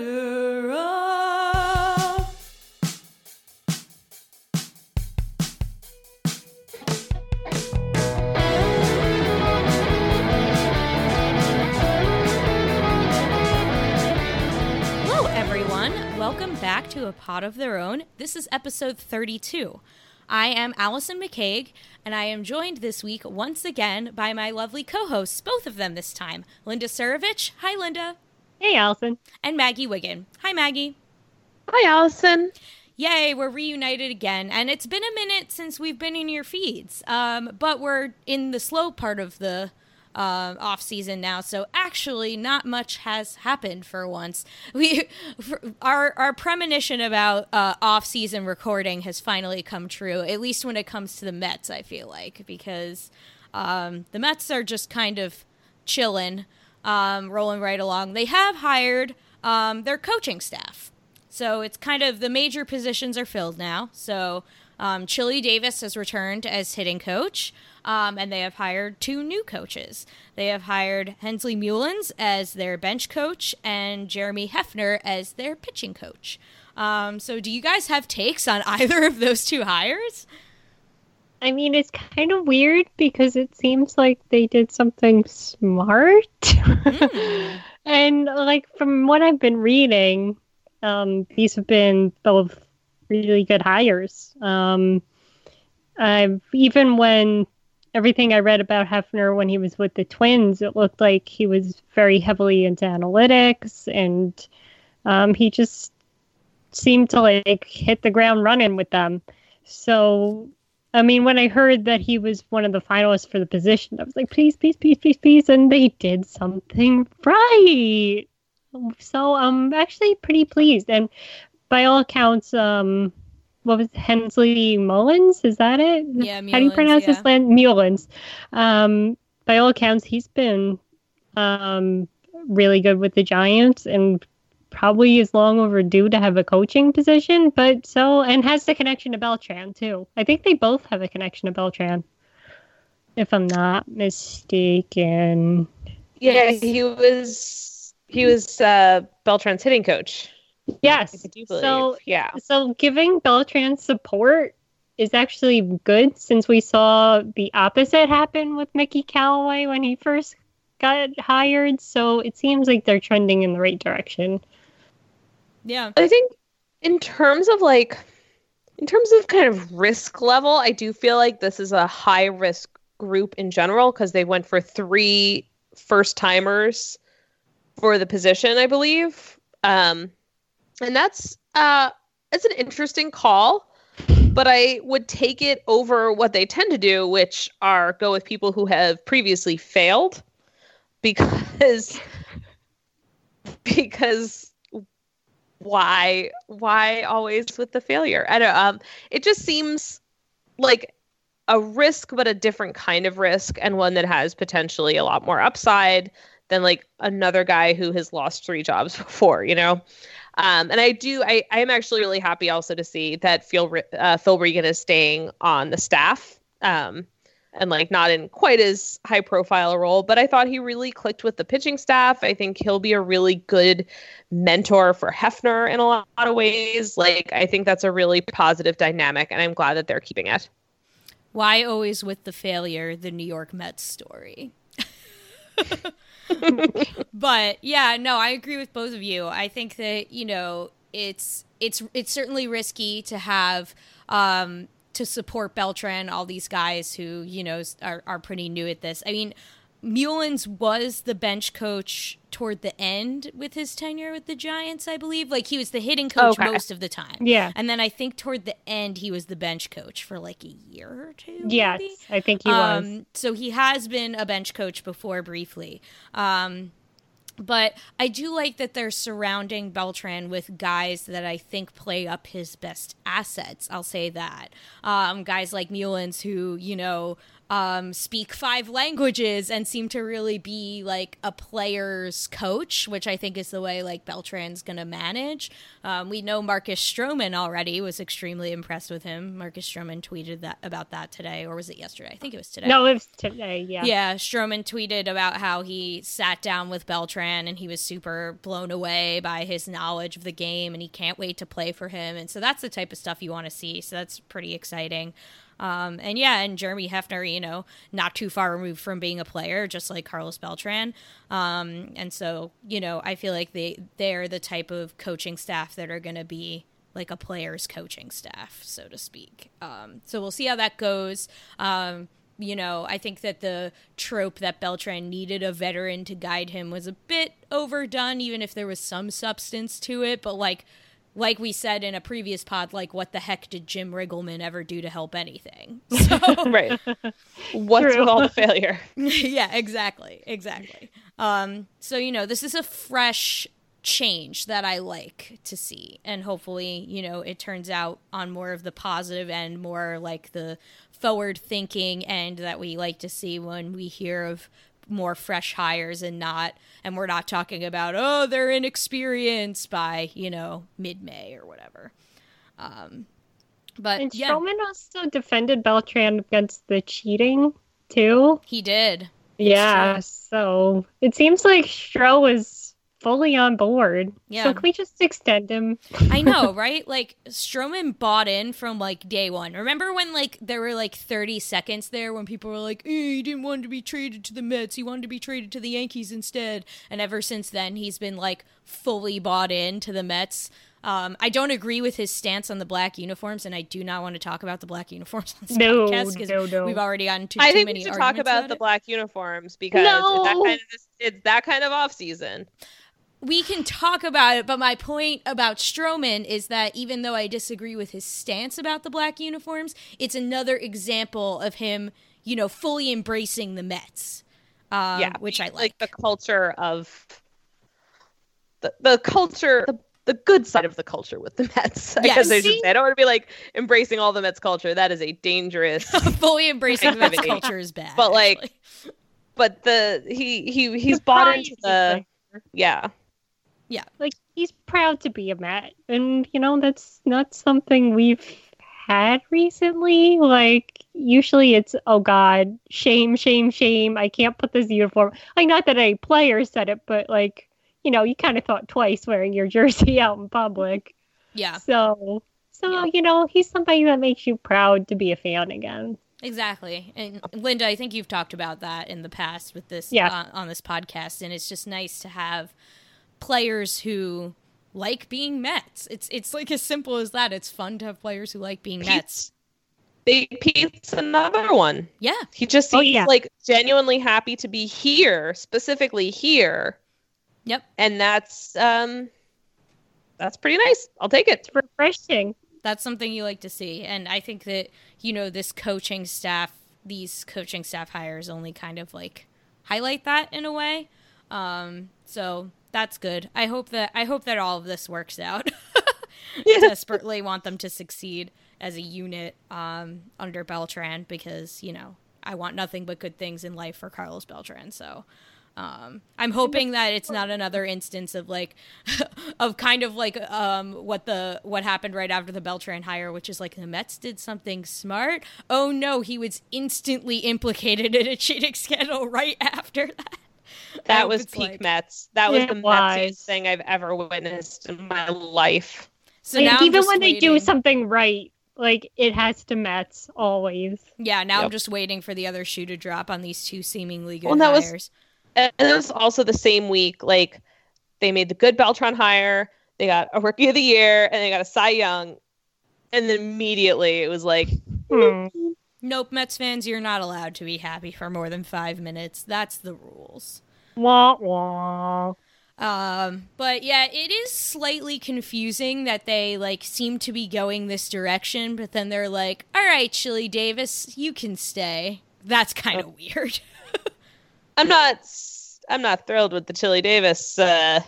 ladder up. Hello, everyone. Welcome back to A Pod of Their Own. This is episode 32. I am Allison McCague, and I am joined this week once again by my lovely co hosts, both of them this time Linda Surovich. Hi, Linda. Hey, Allison. And Maggie Wiggin. Hi, Maggie. Hi, Allison. Yay, we're reunited again. And it's been a minute since we've been in your feeds. Um, but we're in the slow part of the uh, off season now, so actually not much has happened for once. We for, our our premonition about uh, off season recording has finally come true. At least when it comes to the Mets, I feel like because um, the Mets are just kind of chilling, um, rolling right along. They have hired um, their coaching staff, so it's kind of the major positions are filled now. So. Um, Chili Davis has returned as hitting coach, um, and they have hired two new coaches. They have hired Hensley Meulens as their bench coach and Jeremy Hefner as their pitching coach. Um, so, do you guys have takes on either of those two hires? I mean, it's kind of weird because it seems like they did something smart. Mm. and, like, from what I've been reading, um, these have been both really good hires. Um, I've, even when everything I read about Hefner when he was with the Twins, it looked like he was very heavily into analytics and um, he just seemed to like hit the ground running with them. So, I mean, when I heard that he was one of the finalists for the position, I was like, please, please, please, please, please. And they did something right. So I'm actually pretty pleased. And by all accounts, um, what was Hensley Meulens? Is that it? Yeah, Meulens, How do you pronounce yeah. his land? Meulens. Um, by all accounts, he's been um, really good with the Giants and probably is long overdue to have a coaching position. But so, and has the connection to Beltran too. I think they both have a connection to Beltran, if I'm not mistaken. Yeah, he was he was uh, Beltran's hitting coach. Yes. I do believe. So yeah, So giving Beltran support is actually good since we saw the opposite happen with Mickey Callaway when he first got hired. So it seems like they're trending in the right direction. Yeah. I think in terms of like in terms of kind of risk level, I do feel like this is a high risk group in general because they went for three first timers for the position, I believe. Um, and that's uh, it's an interesting call, but I would take it over what they tend to do, which are go with people who have previously failed, because because why why always with the failure? I don't um it just seems like a risk but a different kind of risk and one that has potentially a lot more upside than like another guy who has lost three jobs before, you know. Um, and I do, I, I am actually really happy also to see that Phil, uh, Phil Regan is staying on the staff um, and like not in quite as high profile a role, but I thought he really clicked with the pitching staff. I think he'll be a really good mentor for Hefner in a lot of ways. Like, I think that's a really positive dynamic, and I'm glad that they're keeping it. Why always with the failure, the New York Mets story? but yeah, no, I agree with both of you. I think that you know it's it's it's certainly risky to have um, to support Beltran, all these guys who you know are are pretty new at this. I mean, Meulens was the bench coach toward the end with his tenure with the Giants, I believe. Like he was the hitting coach Okay. most of the time. Yeah. And then I think toward the end he was the bench coach for like a year or two. Yes, maybe? I think he was. Um, so he has been a bench coach before briefly. Um, but I do like that they're surrounding Beltran with guys that I think play up his best assets. I'll say that. Um, guys like Meulens, who, you know, um, speak five languages and seem to really be like a player's coach, which I think is the way like Beltran's going to manage. Um, we know Marcus Stroman already was extremely impressed with him. Marcus Stroman tweeted that about that today, or was it yesterday? I think it was today. No, it was today. Yeah. Yeah, Stroman tweeted about how he sat down with Beltran and he was super blown away by his knowledge of the game and he can't wait to play for him. And so that's the type of stuff you want to see. So that's pretty exciting. Um, and yeah, and Jeremy Hefner, you know, not too far removed from being a player, just like Carlos Beltran. Um, and so, you know, I feel like they they're the type of coaching staff that are going to be like a player's coaching staff, so to speak. Um, so we'll see how that goes. Um, you know, I think that the trope that Beltran needed a veteran to guide him was a bit overdone, even if there was some substance to it. But like like we said in a previous pod, like what the heck did Jim Riggleman ever do to help anything? So, right. What's True. with all the failure? yeah, exactly, exactly. Um, so you know, this is a fresh change that I like to see, and hopefully, you know, it turns out on more of the and more like the forward thinking end that we like to see when we hear of more fresh hires and not and we're not talking about oh they're inexperienced by you know mid-may or whatever um but And yeah Stroman also defended Beltran against the cheating too. he did Yeah, true. so it seems like Stro was fully on board. Yeah. So can we just extend him? I know, right? Like Stroman bought in from like day one. Remember when like there were like 30 seconds there when people were like, eh, "He didn't want to be traded to the Mets. He wanted to be traded to the Yankees instead." And ever since then, he's been like fully bought in to the Mets. Um, I don't agree with his stance on the black uniforms, and I do not want to talk about the black uniforms on this No, podcast because no, no. we've already gotten too, I too think many we should talk arguments about the it. black uniforms because No. it's, that kind of, it's that kind of off season. We can talk about it, but my point about Stroman is that even though I disagree with his stance about the black uniforms, it's another example of him, you know, fully embracing the Mets. Um, yeah, which I like. like the culture of the the culture, the, the good side of the culture with the Mets. I Yes. guess I should I don't want to be like embracing all the Mets culture. That is a dangerous. fully embracing the Mets culture is bad. But, like, actually. but the he he he's The bought into the there. yeah. Like he's proud to be a Met, and you know that's not something we've had recently. Like usually it's oh god, shame, shame, shame. I can't put this uniform. Like not that a player said it, but like you know you kind of thought twice wearing your jersey out in public. yeah, So so Yeah. you know he's somebody that makes you proud to be a fan again. exactly. And Linda, I think you've talked about that in the past with this Yeah. uh, on this podcast, and it's just nice to have players who like being Mets. It's it's like as simple as that. It's fun to have players who like being Mets. Big Pete's another one. Yeah, He just Oh, seems yeah. like genuinely happy to be here, specifically here, yep. and that's um that's pretty nice. I'll take it. It's refreshing. that's something you like to see and i think that you know this coaching staff these coaching staff hires only kind of like highlight that in a way um so that's good i hope that i hope that all of this works out I desperately want them to succeed as a unit um under beltran because you know i want nothing but good things in life for carlos beltran so um, I'm hoping that it's not another instance of like, of kind of like um, what the what happened right after the Beltran hire, which is like the Mets did something smart. Oh no, he was instantly implicated in a cheating scandal right after that. I That was peak like- Mets. That was the it was. Metsiest thing I've ever witnessed in my life. So Like, now even just when they do something right, like it has to Mets always. yeah. Now I'm just waiting for the other shoe to drop on these two seemingly good Well, that was- And it was also the same week. Like they made the good Beltran hire. They got a Rookie of the Year, and they got a Cy Young. And then immediately it was like, Hmm. Nope, Mets fans, you're not allowed to be happy for more than five minutes. That's the rules. Wah wah. Um, but yeah, it is slightly confusing that they like seem to be going this direction, but then they're like, "All right, Chili Davis, you can stay." That's kind of weird. I'm not, I'm not thrilled with the Chili Davis uh,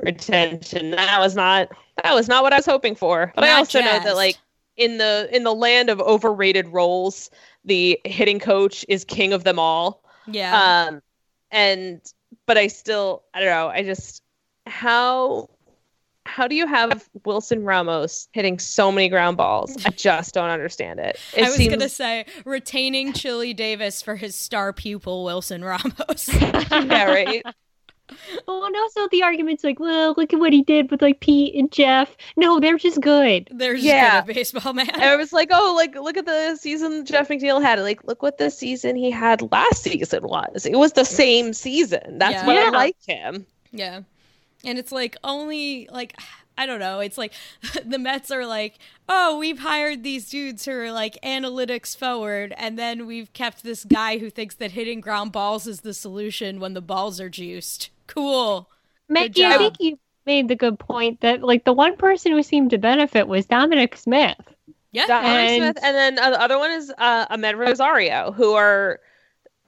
retention. That was not, that was not what I was hoping for. But I Not also know that like in the in the land of overrated roles, the hitting coach is king of them all. Yeah. Um, and but I still I don't know. I just how how do you have Wilson Ramos hitting so many ground balls? I just don't understand it. it I was seems- gonna say retaining Chili Davis for his star pupil Wilson Ramos. yeah, right. Well, oh, and also the argument's like, well, look at what he did with like Pete and Jeff. No, they're just good. They're just Yeah. good at baseball, man. And I was like, oh, like look at the season Jeff McNeil had. Like, look what the season he had last season was. It was the same season. That's Yeah. what I like him. Yeah. And it's like only like I don't know. It's like the Mets are like, "Oh, we've hired these dudes who are like analytics forward and then we've kept this guy who thinks that hitting ground balls is the solution when the balls are juiced." Cool. Maggie, I think you made the good point that like the one person who seemed to benefit was Dominic Smith. Yeah. Dominic And- Smith, and then uh, the other one is uh, Amed Rosario, who are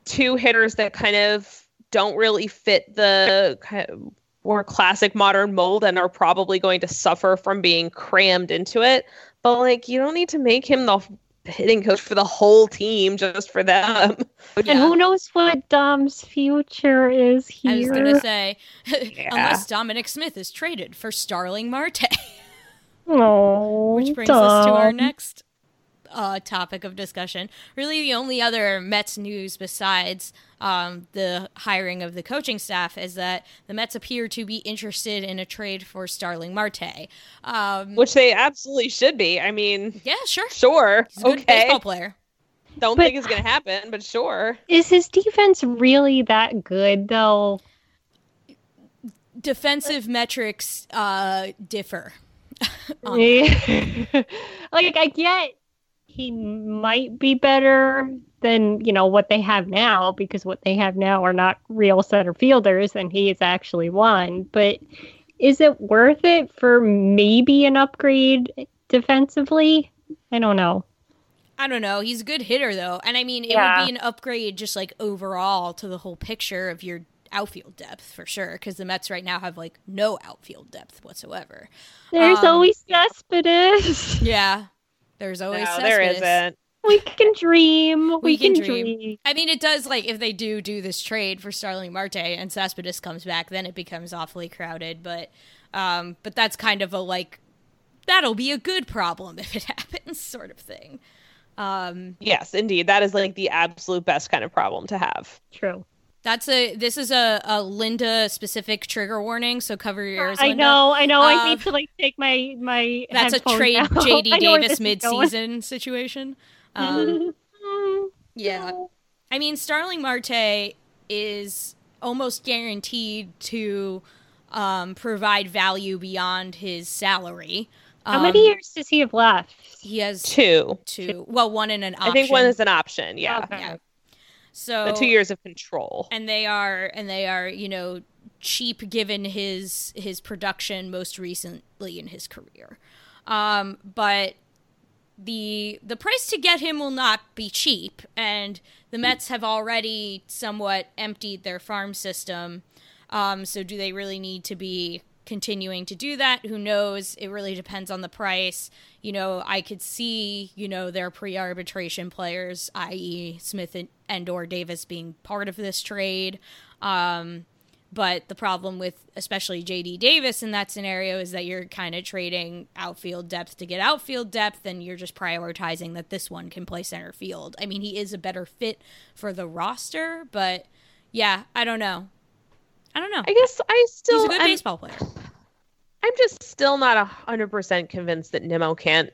two hitters that kind of don't really fit the kind of more classic modern mold and are probably going to suffer from being crammed into it. But like, you don't need to make him the hitting coach for the whole team just for them. And Yeah. who knows what Dom's future is here? I was gonna say, Yeah. unless Dominic Smith is traded for Starling Marte, Oh, which brings us to our next uh, topic of discussion. Really, the only other Mets news besides um, the hiring of the coaching staff is that the Mets appear to be interested in a trade for Starling Marte. Um, Which they absolutely should be. I mean, yeah, sure. sure. He's a good okay. baseball player. Don't But- think it's going to happen, but sure. Is his defense really that good though? Defensive metrics uh, differ. like I get he might be better than you know what they have now because what they have now are not real center fielders and he is actually one. But is it worth it for maybe an upgrade defensively? I don't know. I don't know. He's a good hitter though, and I mean, it Yeah. would be an upgrade just like overall to the whole picture of your outfield depth for sure. Because the Mets right now have like no outfield depth whatsoever. There's Um, always Cespedes. Yeah, there's always no, there Cespedes. isn't. We can dream. We, We can can, dream. dream. I mean, it does like if they do do this trade for Starling Marte and Cespedes comes back, then it becomes awfully crowded. But, um, but that's kind of a like that'll be a good problem if it happens, sort of thing. Um, Yes, indeed. That is like the absolute best kind of problem to have. True. That's a this is a, a Linda specific trigger warning, so cover your ears. I Linda. know, I know. I Um, need to like take my my. That's a trade out. JD I know where Davis this is mid season situation. Um, yeah, I mean Starling Marte is almost guaranteed to um, provide value beyond his salary. How Um, many years does he have left? He has Two. two. Well, one in an option. I think one is an option. Yeah. Okay. Yeah. So The two years of control. and they are and they are you know cheap given his his production most recently in his career um but the the price to get him will not be cheap and the Mets have already somewhat emptied their farm system um so do they really need to be continuing to do that who knows it really depends on the price you know i could see you know their pre-arbitration players i.e smith and, and or davis being part of this trade um but the problem with especially JD Davis in that scenario is that you're kind of trading outfield depth to get outfield depth and you're just prioritizing that this one can play center field. I mean, he is a better fit for the roster, but yeah, I don't know. I don't know. I guess I still He's a good I'm, baseball player. I'm just still not a hundred percent convinced that Nimmo can't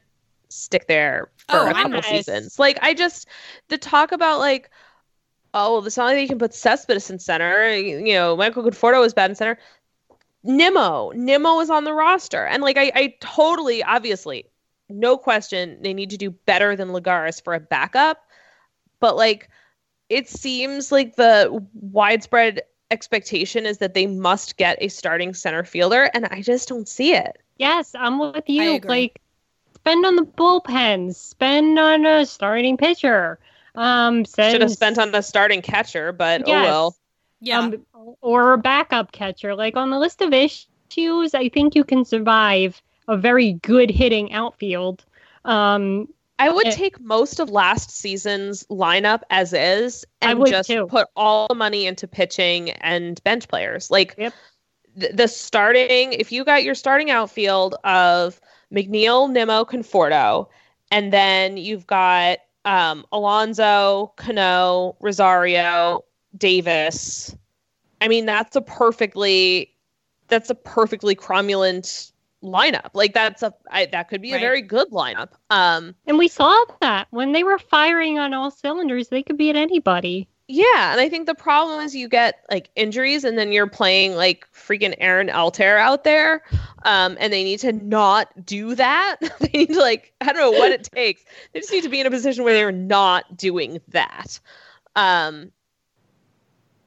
stick there for Oh, a couple not. seasons. Like I just the talk about like oh well, it's not like you can put Cespedes in center. You, you know, Michael Conforto was bad in center. Nimmo, Nimmo is on the roster, and like I, I totally, obviously, no question, they need to do better than Lagares for a backup. But like, it seems like the widespread expectation is that they must get a starting center fielder, and I just don't see it. Yes, I'm with you. Like, spend on the bullpen, spend on a starting pitcher. Um, send, Should have spent on a starting catcher, but oh well. Yeah. um, or a backup catcher. Like on the list of issues, I think you can survive a very good hitting outfield. Um, I would Eh. take most of last season's lineup as is and just too. put all the money into pitching and bench players. Like Yep. the, the starting, if you got your starting outfield of McNeil, Nimmo, Conforto, and then you've got um, Alonso, Cano, Rosario, Davis. I mean, that's a perfectly that's a perfectly cromulent lineup. Like that's a I, that could be Right. a very good lineup. Um, and we saw that when they were firing on all cylinders, they could beat anybody. Yeah, and I think the problem is you get like injuries, and then you're playing like freaking Aaron Altherr out there, um, and they need to not do that. they need to like I don't know what it takes. They just need to be in a position where they're not doing that. Um,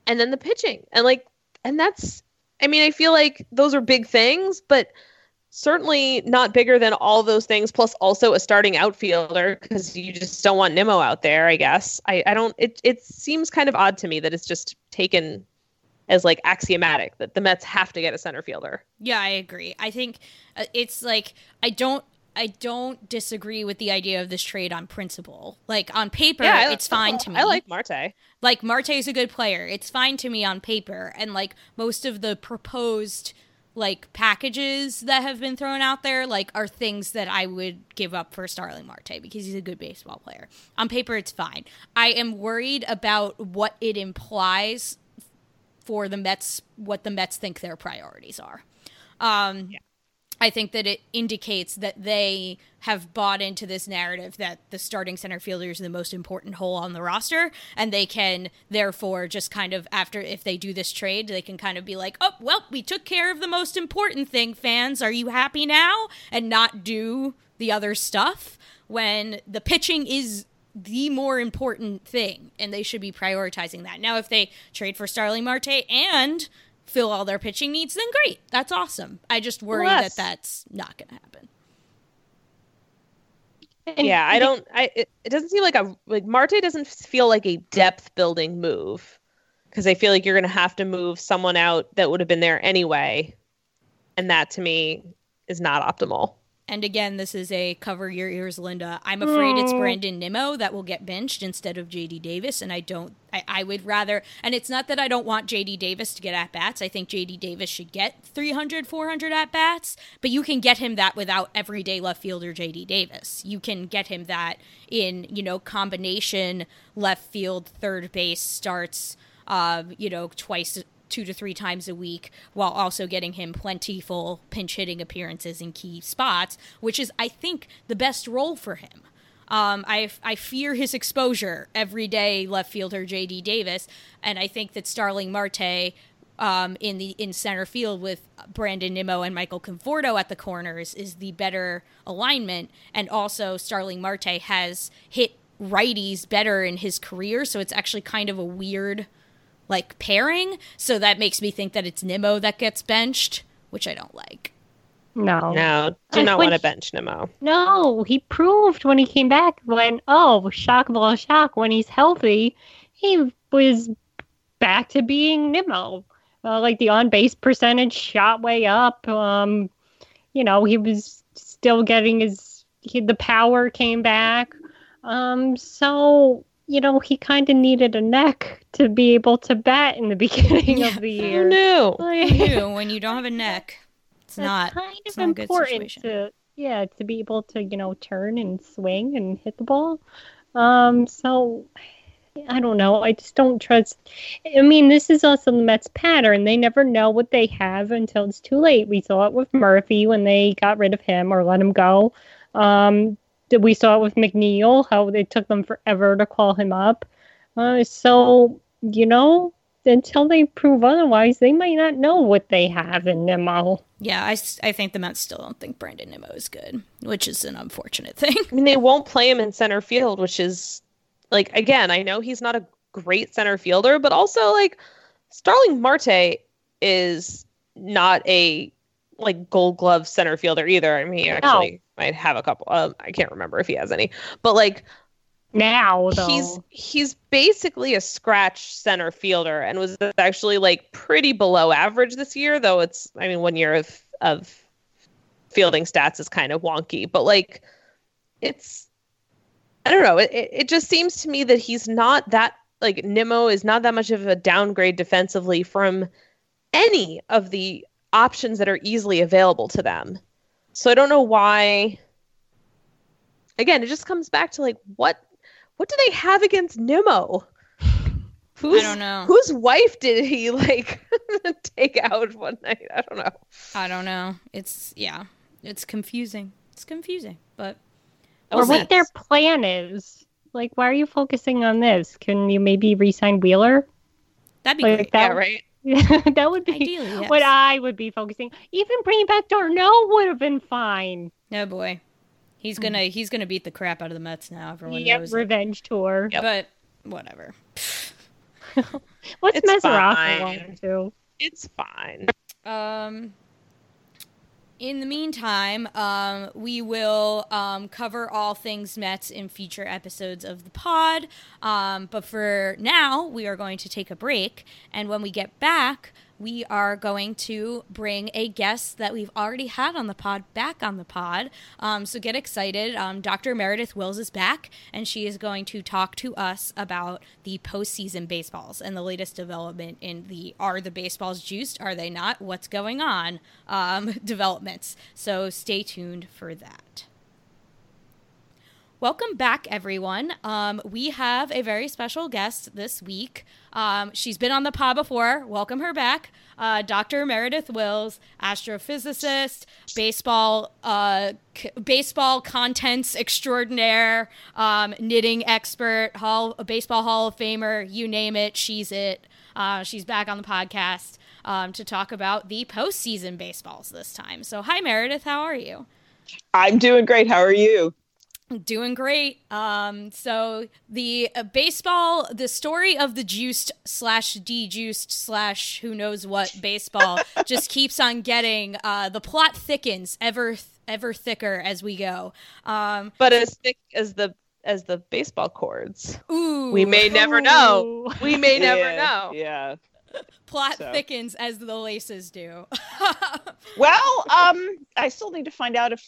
and then the pitching, and like, and that's I mean I feel like those are big things, but certainly not bigger than all those things plus also a starting outfielder because you just don't want Nimmo out there I guess I, I don't it, it seems kind of odd to me that it's just taken as like axiomatic that the Mets have to get a center fielder Yeah, I agree. I think uh, it's like I don't I don't disagree with the idea of this trade on principle. Like on paper, I- it's fine to me. I like Marte like Marte is a good player. It's fine to me on paper, and like most of the proposed like packages that have been thrown out there, like are things that I would give up for Starling Marte because he's a good baseball player. On paper, it's fine. I am worried about what it implies for the Mets, what the Mets think their priorities are. Um, I think that it indicates that they have bought into this narrative that the starting center fielder is the most important hole on the roster, and they can therefore just kind of after if they do this trade, they can kind of be like, "Oh, well, we took care of the most important thing, fans. Are you happy now?" and not do the other stuff when the pitching is the more important thing, and they should be prioritizing that. Now, if they trade for Starling Marte and fill all their pitching needs, then great. That's awesome. I just worry Yes. that that's not going to happen. And yeah I don't I it, it doesn't seem like a like Marte doesn't feel like a depth building move because I feel like you're gonna have to move someone out that would have been there anyway and that to me is not optimal And again, this is a cover your ears, Linda. I'm afraid it's Oh. Brandon Nimmo that will get benched instead of JD Davis. And I don't, I, I would rather, and it's not that I don't want JD Davis to get at bats. I think JD Davis should get 300, 400 at bats, but you can get him that without everyday left fielder JD Davis. You can get him that in, you know, combination left field, third base starts, uh, you know, twice two to three times a week while also getting him plentiful pinch hitting appearances in key spots, which is, I think, the best role for him. Um, I, I fear his exposure every day, left fielder JD Davis, and I think that Starling Marte um, in the in center field with Brandon Nimmo and Michael Conforto at the corners is the better alignment, and also Starling Marte has hit righties better in his career, so it's actually kind of a weird like pairing. So that makes me think that it's Nimmo that gets benched, which I don't like. no. no do not want to bench Nimmo No, he proved when he came back when oh shock of all shock when he's healthy, he was back to being Nimmo. Uh, like the on base percentage shot way up. Um, you know he was still getting his he, the power came back. Um, so you know he kind of needed a neck to be able to bat in the beginning of the year. no Like- You, when you don't have a neck, it's not. kind it's of not important situation. to yeah to be able to you know turn and swing and hit the ball um so i don't know i just don't trust i mean this is also the mets pattern they never know what they have until it's too late we saw it with murphy when they got rid of him or let him go um th- we saw it with mcneil how they took them forever to call him up uh, so you know until they prove otherwise they might not know what they have in Nimmo. Yeah, I, I think the Mets still don't think Brandon Nimmo is good, which is an unfortunate thing. I mean, they won't play him in center field, which is like again, I know he's not a great center fielder, but also like Starling Marte is not a like gold glove center fielder either. I mean, he actually might have a couple. Um, I can't remember if he has any, but like now though. he's he's basically a scratch center fielder and was actually like pretty below average this year, though it's I mean one year of of fielding stats is kind of wonky, but like it's I don't know. It it just seems to me that he's not that like Nimmo is not that much of a downgrade defensively from any of the options that are easily available to them. So I don't know why. Again, it just comes back to like what what do they have against Nimmo? Who's, I don't know. Whose wife did he like take out one night? I don't know. I don't know. It's yeah, it's confusing. It's confusing, but or what their plan is. Like, why are you focusing on this? Can you maybe resign Wheeler? That'd be like, great. That, yeah, right. that would be Ideally, yes. what I would be focusing. Even bringing back d'Arnaud would have been fine. No boy, he's hmm. gonna he's gonna beat the crap out of the Mets now. Everyone yep, knows revenge it. tour. Yep. But whatever. What's Mesereau to? It's fine. Um, in the meantime, um, we will um, cover all things Mets in future episodes of the pod. Um, but for now, we are going to take a break. And when we get back, we are going to bring a guest that we've already had on the pod back on the pod. Um, so get excited. Um, Dr. Meredith Wills is back, and she is going to talk to us about the postseason baseballs and the latest development in the are the baseballs juiced? Are they not? What's going on? Um, developments. So stay tuned for that. Welcome back, everyone. Um, we have a very special guest this week. Um, she's been on the pod before. Welcome her back. Uh, Dr. Meredith Wills, astrophysicist, baseball, uh, c- baseball contents extraordinaire, um, knitting expert, hall, baseball Hall of Famer, you name it, she's it. Uh, she's back on the podcast um, to talk about the postseason baseballs this time. So, hi, Meredith. How are you? I'm doing great. How are you? Doing great. Um, so the uh, baseball, the story of the juiced slash dejuiced slash who knows what baseball just keeps on getting. Uh, the plot thickens ever ever thicker as we go. Um, but as thick as the as the baseball cords. Ooh, we may never know. We may yeah, never know. Yeah. Plot so. thickens as the laces do. well, um, I still need to find out if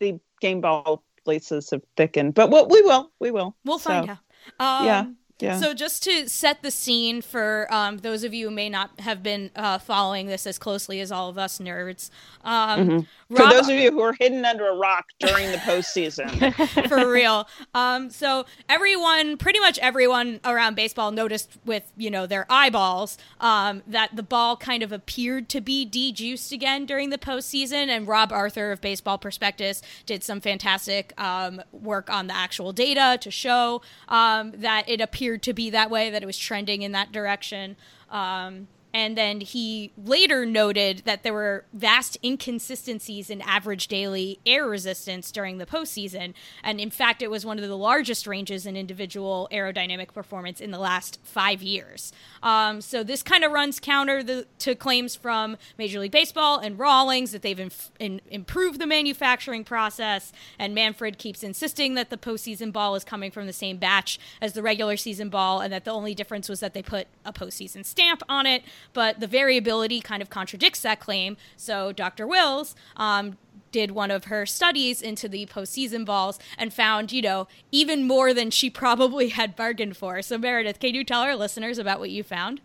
the game ball places have thickened. But what we will, we will. We'll so, find out. Um, yeah. Yeah. So, just to set the scene for um, those of you who may not have been uh, following this as closely as all of us nerds, um, mm-hmm. For those of you who are hidden under a rock during the postseason. For real. Um, so everyone, pretty much everyone around baseball noticed with, you know, their eyeballs um, that the ball kind of appeared to be dejuiced again during the postseason. And Rob Arthur of Baseball Prospectus did some fantastic um, work on the actual data to show um, that it appeared to be that way, that it was trending in that direction. Um, and then he later noted that there were vast inconsistencies in average daily air resistance during the postseason. And in fact, it was one of the largest ranges in individual aerodynamic performance in the last five years. Um, so this kind of runs counter the, to claims from Major League Baseball and Rawlings that they've inf- in, improved the manufacturing process. And Manfred keeps insisting that the postseason ball is coming from the same batch as the regular season ball, and that the only difference was that they put a postseason stamp on it but the variability kind of contradicts that claim. So Dr. Wills um, did one of her studies into the postseason balls and found, you know, even more than she probably had bargained for. So Meredith, can you tell our listeners about what you found?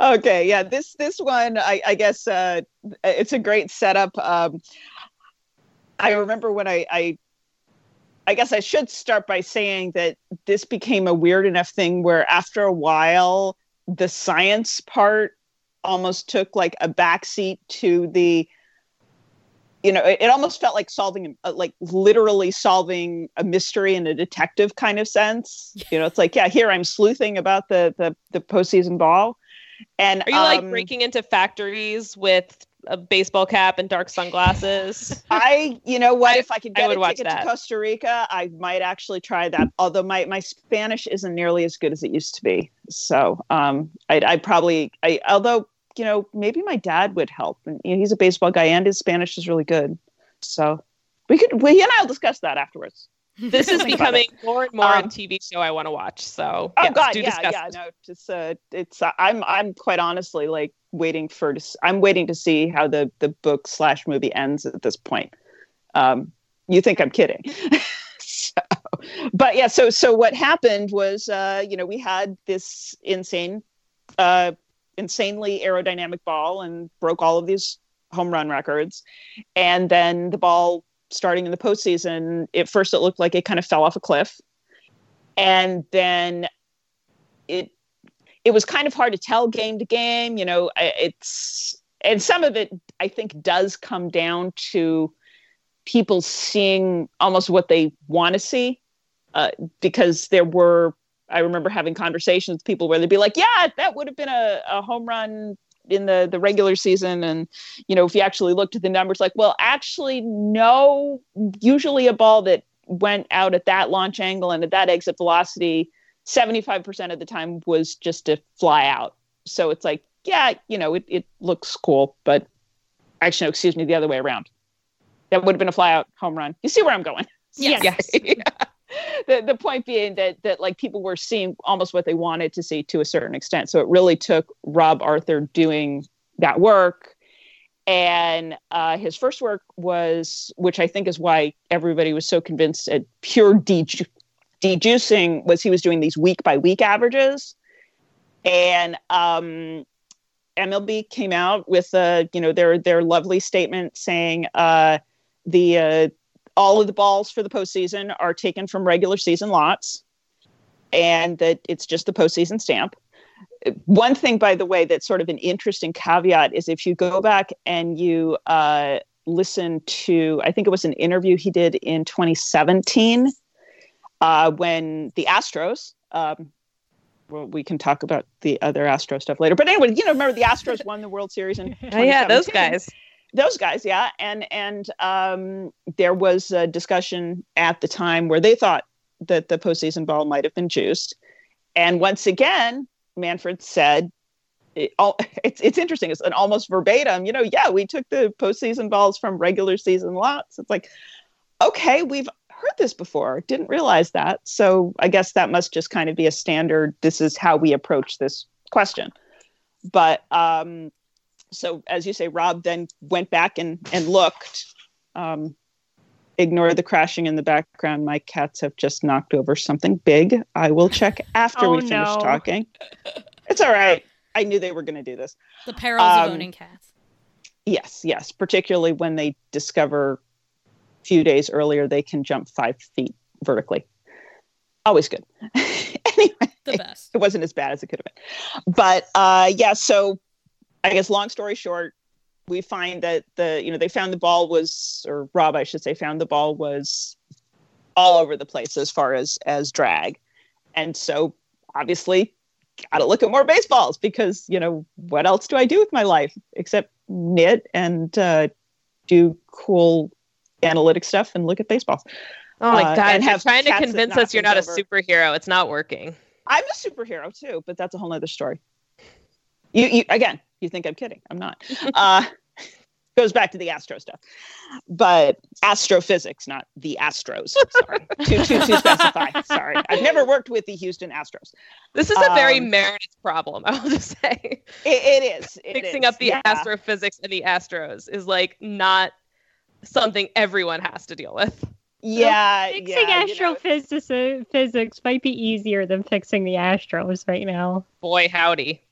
Okay, yeah, this this one, I, I guess uh, it's a great setup. Um, I remember when I, I I guess I should start by saying that this became a weird enough thing where after a while the science part almost took like a backseat to the you know it, it almost felt like solving a, like literally solving a mystery in a detective kind of sense. You know it's like yeah here i'm sleuthing about the the, the postseason ball. And are you um, like breaking into factories with a baseball cap and dark sunglasses. I, you know what, I, if I could get I a ticket to Costa Rica, I might actually try that. Although my my Spanish isn't nearly as good as it used to be, so um, I'd, I'd probably, I although you know maybe my dad would help. And, you know, he's a baseball guy, and his Spanish is really good. So we could, we and I'll discuss that afterwards. This is becoming more and more um, a TV show I want to watch. So oh yes, god, yeah, yeah, no, just uh, it's uh, I'm I'm quite honestly like waiting for to, I'm waiting to see how the the book slash movie ends at this point. Um, You think I'm kidding? so, but yeah, so so what happened was, uh, you know, we had this insane, uh, insanely aerodynamic ball and broke all of these home run records, and then the ball starting in the postseason, at first it looked like it kind of fell off a cliff, and then it it was kind of hard to tell game to game. You know, it's and some of it I think does come down to people seeing almost what they want to see, uh, because there were. I remember having conversations with people where they'd be like, "Yeah, that would have been a, a home run in the the regular season and you know if you actually looked at the numbers like well actually no usually a ball that went out at that launch angle and at that exit velocity 75% of the time was just to fly out. So it's like, yeah, you know, it, it looks cool, but actually, no, excuse me, the other way around. That would have been a fly out home run. You see where I'm going? Yes. Yes. yeah. The, the point being that that like people were seeing almost what they wanted to see to a certain extent. So it really took Rob Arthur doing that work. And uh, his first work was, which I think is why everybody was so convinced at pure de- dejuicing was he was doing these week by week averages and um, MLB came out with a you know their their lovely statement saying uh, the uh, all of the balls for the postseason are taken from regular season lots, and that it's just the postseason stamp. One thing, by the way, that's sort of an interesting caveat is if you go back and you uh, listen to, I think it was an interview he did in 2017 uh, when the Astros, um, well, we can talk about the other Astro stuff later. But anyway, you know, remember the Astros won the World Series in Oh yeah, those guys. Those guys, yeah, and and um, there was a discussion at the time where they thought that the postseason ball might have been juiced, and once again, Manfred said. It, all, it's it's interesting. It's an almost verbatim. You know, yeah, we took the postseason balls from regular season lots. It's like, okay, we've heard this before. Didn't realize that. So I guess that must just kind of be a standard. This is how we approach this question. But um, so as you say, Rob then went back and and looked. Um, ignore the crashing in the background. My cats have just knocked over something big. I will check after Oh, we finish no. talking. It's all right. I knew they were going to do this. The perils of Um, owning cats. Yes, yes. Particularly when they discover a few days earlier they can jump five feet vertically. Always good. anyway, The best. it wasn't as bad as it could have been. But uh, yeah, so I guess long story short, we find that the you know they found the ball was or Rob I should say found the ball was all over the place as far as as drag, and so obviously got to look at more baseballs because you know what else do I do with my life except knit and uh, do cool analytic stuff and look at baseballs. Oh my Uh, god! and have trying to convince us you're not a superhero. It's not working. I'm a superhero too, but that's a whole other story. You, you again, you think I'm kidding? I'm not. Uh, goes back to the astro stuff, but astrophysics, not the Astros. Sorry, to, to, to specify. Sorry, I've never worked with the Houston Astros. This is a very Um, Meredith problem. I will just say, It, it is it mixing is, up the yeah. astrophysics and the Astros is like not something everyone has to deal with. Yeah, Fixing yeah, you know, astrophysics physics might be easier than fixing the Astros right now. Boy, howdy.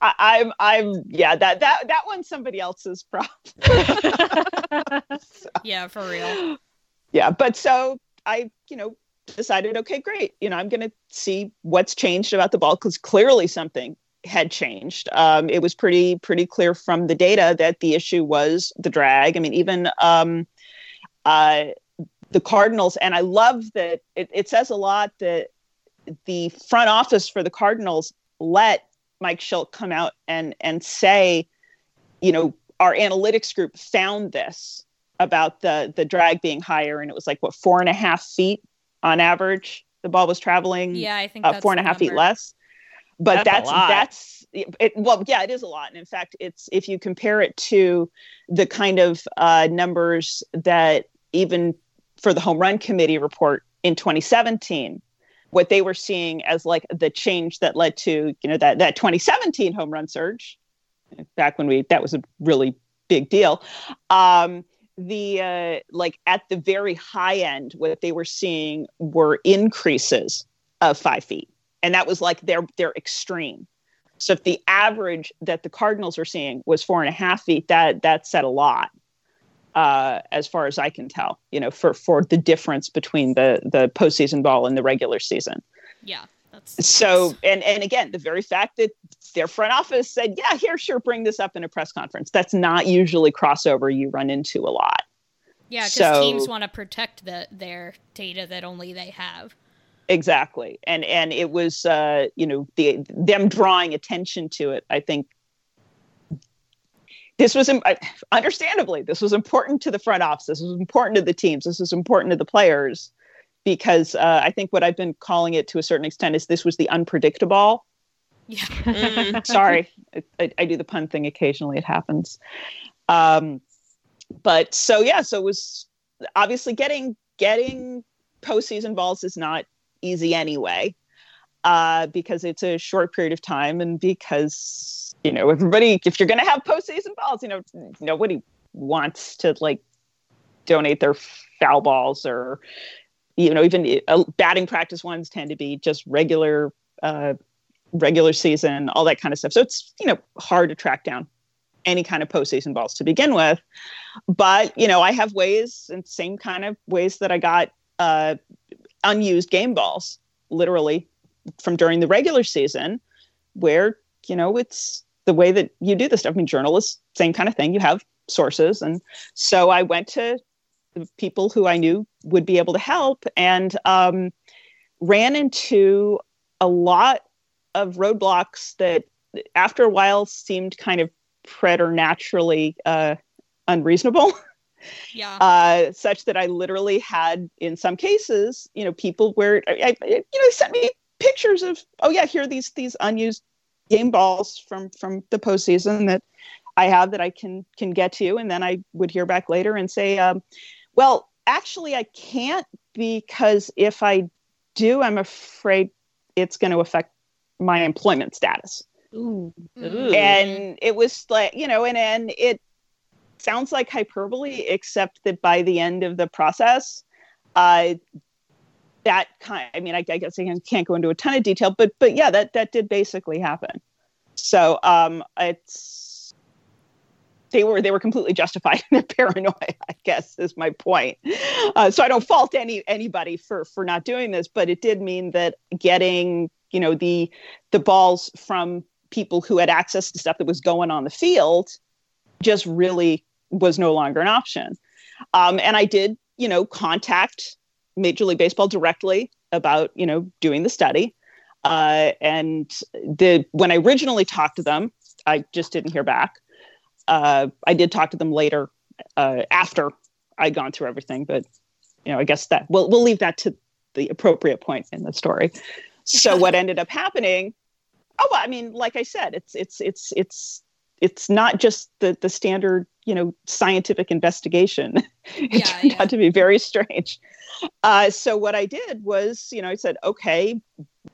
I, I'm, I'm, yeah. That that that one's somebody else's problem. Yeah, for real. yeah but so i you know decided okay great you know i'm going to see what's changed about the ball because clearly something had changed um, it was pretty pretty clear from the data that the issue was the drag i mean even um, uh, the cardinals and i love that it, it says a lot that the front office for the cardinals let mike Shildt come out and and say you know our analytics group found this about the the drag being higher. And it was like what four and a half feet on average? The ball was traveling Yeah, I think uh, that's four and a the half feet less. But That's a that's lot. that's it, well yeah it is a lot. And in fact it's if you compare it to the kind of uh, numbers that even for the home run committee report in 2017 what they were seeing as like the change that led to you know that that 2017 home run surge back when we that was a really big deal. Um the uh, like at the very high end, what they were seeing were increases of five feet, and that was like their their extreme. So if the average that the Cardinals were seeing was four and a half feet, that that said a lot, uh, as far as I can tell. You know, for for the difference between the the postseason ball and the regular season. Yeah. That's, So and and again, the very fact that their front office said, "Yeah, here, sure, bring this up in a press conference." That's not usually crossover you run into a lot. yeah, because so- teams want to protect the their data that only they have. Exactly, and and it was uh, you know the them drawing attention to it. I think this was understandably this was important to the front office. This was important to the teams. This was important to the players because uh, I think what I've been calling it to a certain extent is this was the unpredictable. Yeah. Mm. Sorry, I, I, I do the pun thing occasionally. It happens. Um, but so yeah, so it was obviously getting getting postseason balls is not easy anyway, uh, because it's a short period of time, and because you know everybody, if you're going to have postseason balls, you know nobody wants to like donate their foul balls or you know even uh, batting practice ones tend to be just regular uh, regular season, all that kind of stuff. So it's you know hard to track down any kind of postseason balls to begin with. But you know, I have ways and same kind of ways that I got uh, unused game balls, literally from during the regular season, where you know it's the way that you do this stuff. I mean, journalists, same kind of thing. You have sources, and so I went to the people who I knew would be able to help, and um, ran into a lot of roadblocks that after a while seemed kind of preternaturally uh, unreasonable Yeah. uh, such that I literally had, in some cases, you know, people where I, I, you know they sent me pictures of, oh yeah, here are these these unused game balls from from the postseason that I have that I can can get to, and then I would hear back later and say, um, well, actually, I can't because if I do, I'm afraid it's going to affect my employment status Ooh. And it was like you know and and it sounds like hyperbole except that by the end of the process uh that kind i mean i, I guess i can't go into a ton of detail but but yeah that that did basically happen so um it's they were they were completely justified in their paranoia i guess is my point uh, so i don't fault any anybody for for not doing this but it did mean that getting you know the the balls from people who had access to stuff that was going on the field just really was no longer an option. Um, and I did, you know, contact Major League Baseball directly about, you know, doing the study. Uh, and the when I originally talked to them, I just didn't hear back. Uh, I did talk to them later uh, after I'd gone through everything, but you know, I guess that we'll we'll leave that to the appropriate point in the story. So what ended up happening oh well, i mean like i said it's it's it's it's it's not just the the standard you know scientific investigation. It Yeah, turned yeah. out to be very strange. Uh, so what i did was you know i said okay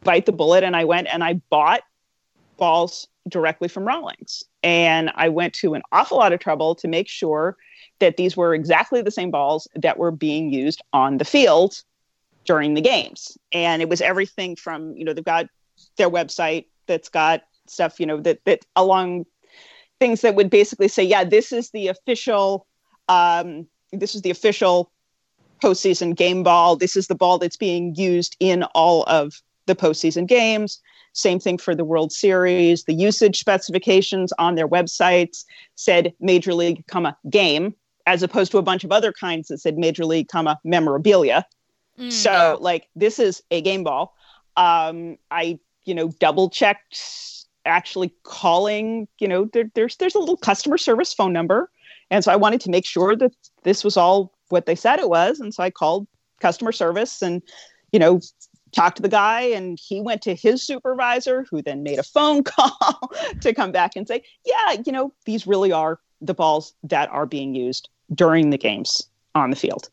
bite the bullet and i went and i bought balls directly from rawlings. And i went to an awful lot of trouble to make sure that these were exactly the same balls that were being used on the field during the games. And it was everything from you know they've got their website that's got stuff you know that that along things that would basically say yeah this is the official um, this is the official postseason game ball. This is the ball that's being used in all of the postseason games. Same thing for the world series. The usage specifications on their websites said major league comma game as opposed to a bunch of other kinds that said major league comma memorabilia. Mm, so like this is a game ball. Um i you know double checked actually calling you know there, there's there's a little customer service phone number. And so i wanted to make sure that this was all what they said it was. And so i called customer service and you know talked to the guy and he went to his supervisor who then made a phone call to come back and say yeah you know these really are the balls that are being used during the games on the field.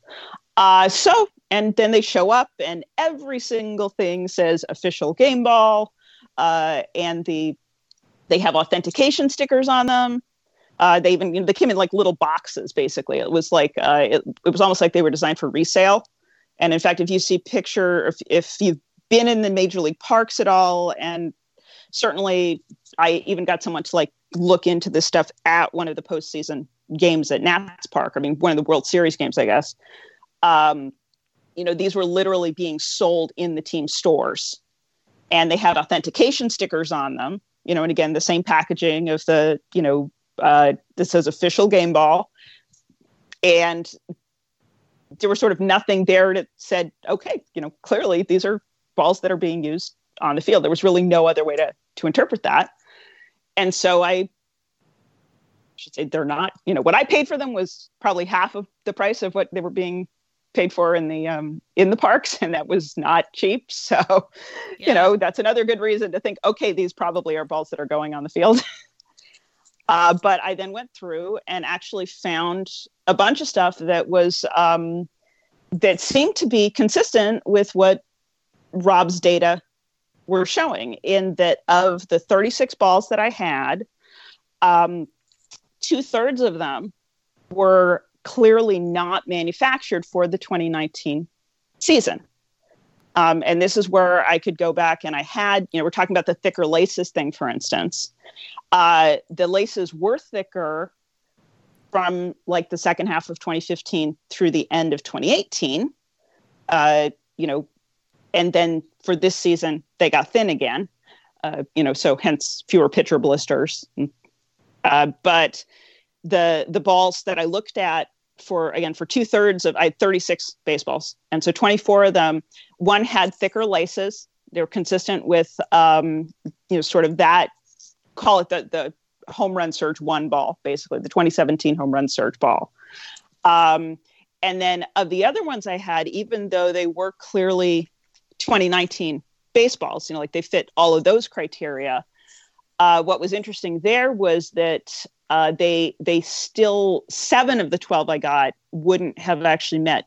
Uh, so and then they show up and every single thing says official game ball uh, and the they have authentication stickers on them Uh, they even you know, they came in like little boxes. Basically, it was like uh, it, it was almost like they were designed for resale. And in fact, if you see picture, if if you've been in the major league parks at all, and certainly I even got someone to like look into this stuff at one of the postseason games at Nats Park. I mean, one of the World Series games, I guess. Um, you know, these were literally being sold in the team stores, and they had authentication stickers on them. You know, and again, the same packaging of the you know uh, this says official game ball, and there was sort of nothing there that said, okay, you know, clearly these are balls that are being used on the field. There was really no other way to to interpret that, and so I should say they're not. You know, what I paid for them was probably half of the price of what they were being paid for in the um, in the parks, and that was not cheap. So, yeah. you know, that's another good reason to think, okay, these probably are balls that are going on the field. uh, but I then went through and actually found a bunch of stuff that was um, that seemed to be consistent with what Rob's data were showing. In that of the 36 balls that I had, um, two thirds of them were clearly not manufactured for the 2019 season. Um, and this is where I could go back and I had, you know, we're talking about the thicker laces thing, for instance. Uh, the laces were thicker from like the second half of 2015 through the end of 2018. Uh, you know, and then for this season, they got thin again. Uh, you know, so hence fewer pitcher blisters. Uh, but the the balls that I looked at for again for two thirds of I had 36 baseballs, and so 24 of them. One had thicker laces. They were consistent with um, you know sort of that call it the the home run surge one ball, basically the 2017 home run surge ball. Um, and then of the other ones I had, even though they were clearly 2019 baseballs, you know, like they fit all of those criteria. Uh, what was interesting there was that uh, they they still seven of the 12 i got wouldn't have actually met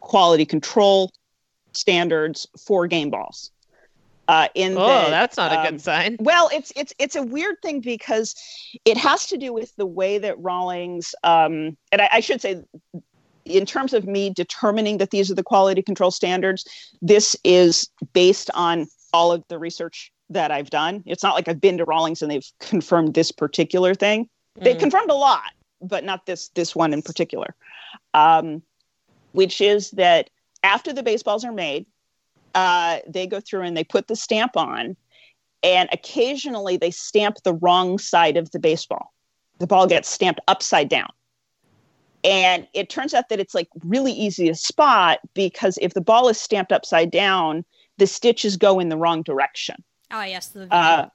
quality control standards for game balls uh, in oh, the, that's not um, a good um, sign. Well, it's it's it's a weird thing because it has to do with the way that Rawlings, um, and I, I, should say, in terms of me determining that these are the quality control standards, this is based on all of the research that I've done. It's not like I've been to Rawlings and they've confirmed this particular thing. They mm. confirmed a lot, but not this this one in particular, um, which is that after the baseballs are made, uh, they go through and they put the stamp on, and occasionally they stamp the wrong side of the baseball. The ball gets stamped upside down. And it turns out that it's like really easy to spot because if the ball is stamped upside down, the stitches go in the wrong direction. Oh yes, the uh,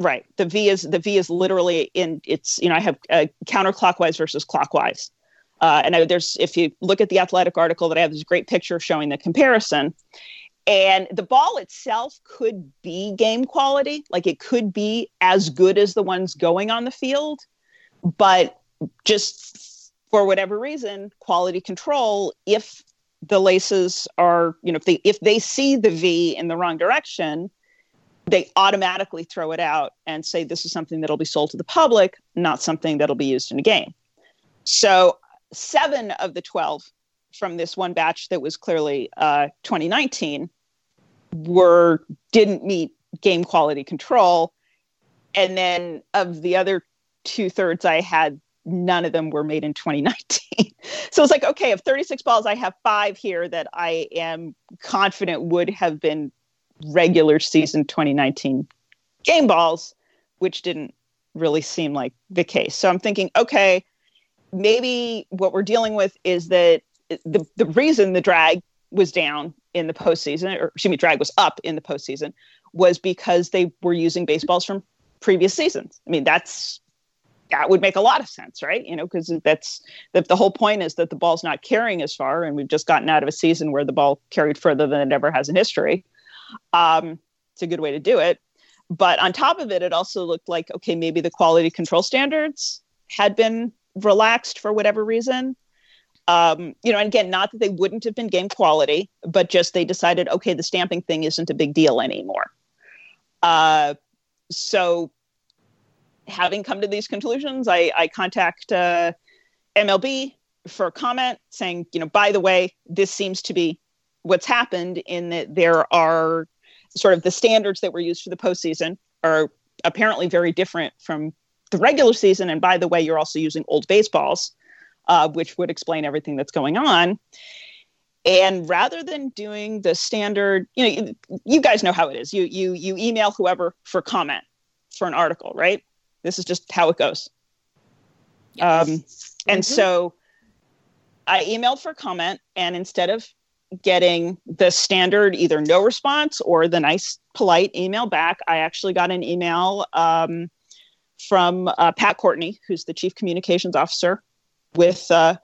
Right. The V is the V is literally in it's you know I have uh, counterclockwise versus clockwise, uh, and I, there's if you look at the athletic article that I have this great picture showing the comparison, and the ball itself could be game quality, like it could be as good as the ones going on the field, but just for whatever reason, quality control if the laces are you know if they if they see the V in the wrong direction they automatically throw it out and say this is something that'll be sold to the public, not something that'll be used in a game. So, seven of the 12 from this one batch that was clearly uh, 2019 were didn't meet game quality control. And then of the other two thirds I had, none of them were made in 2019. so it's like, okay, of 36 balls, I have five here that I am confident would have been regular season 2019 game balls, which didn't really seem like the case. So I'm thinking, okay, maybe what we're dealing with is that the, the reason the drag was down in the postseason, or excuse me, drag was up in the postseason, was because they were using baseballs from previous seasons. I mean, that's that would make a lot of sense, right? You know, because that's the, the whole point is that the ball's not carrying as far, and we've just gotten out of a season where the ball carried further than it ever has in history. Um, it's a good way to do it. But on top of it, it also looked like, okay, maybe the quality control standards had been relaxed for whatever reason. Um, you know, and again, not that they wouldn't have been game quality, but just they decided, okay, the stamping thing isn't a big deal anymore. Uh, so having come to these conclusions, I, I contact uh, MLB for a comment saying, you know, by the way, this seems to be what's happened in that there are sort of the standards that were used for the postseason are apparently very different from the regular season. And by the way, you're also using old baseballs, uh, which would explain everything that's going on. And rather than doing the standard, you know, you guys know how it is. You you you email whoever for comment for an article, right? This is just how it goes. Yes. Um, and mm-hmm. so I emailed for comment, and instead of getting the standard either no response or the nice polite email back, I actually got an email um, from uh, Pat Courtney, who's the chief communications officer with uh,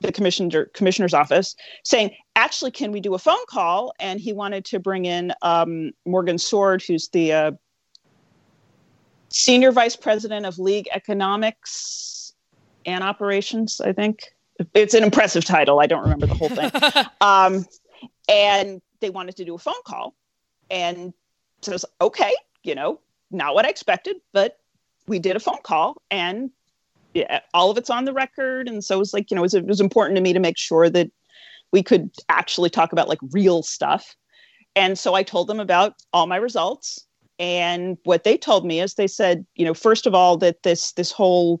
the commissioner commissioner's office, saying, "Actually, can we do a phone call?" And he wanted to bring in um, Morgan Sword, who's the uh, senior vice president of league economics and operations, I think it's an impressive title. I don't remember the whole thing. um, and they wanted to do a phone call. And so I was okay, you know, not what I expected, but we did a phone call and yeah, all of it's on the record. And so it was like, you know, it was, it was important to me to make sure that we could actually talk about like real stuff. And so I told them about all my results. And what they told me is they said, you know, first of all, that this this whole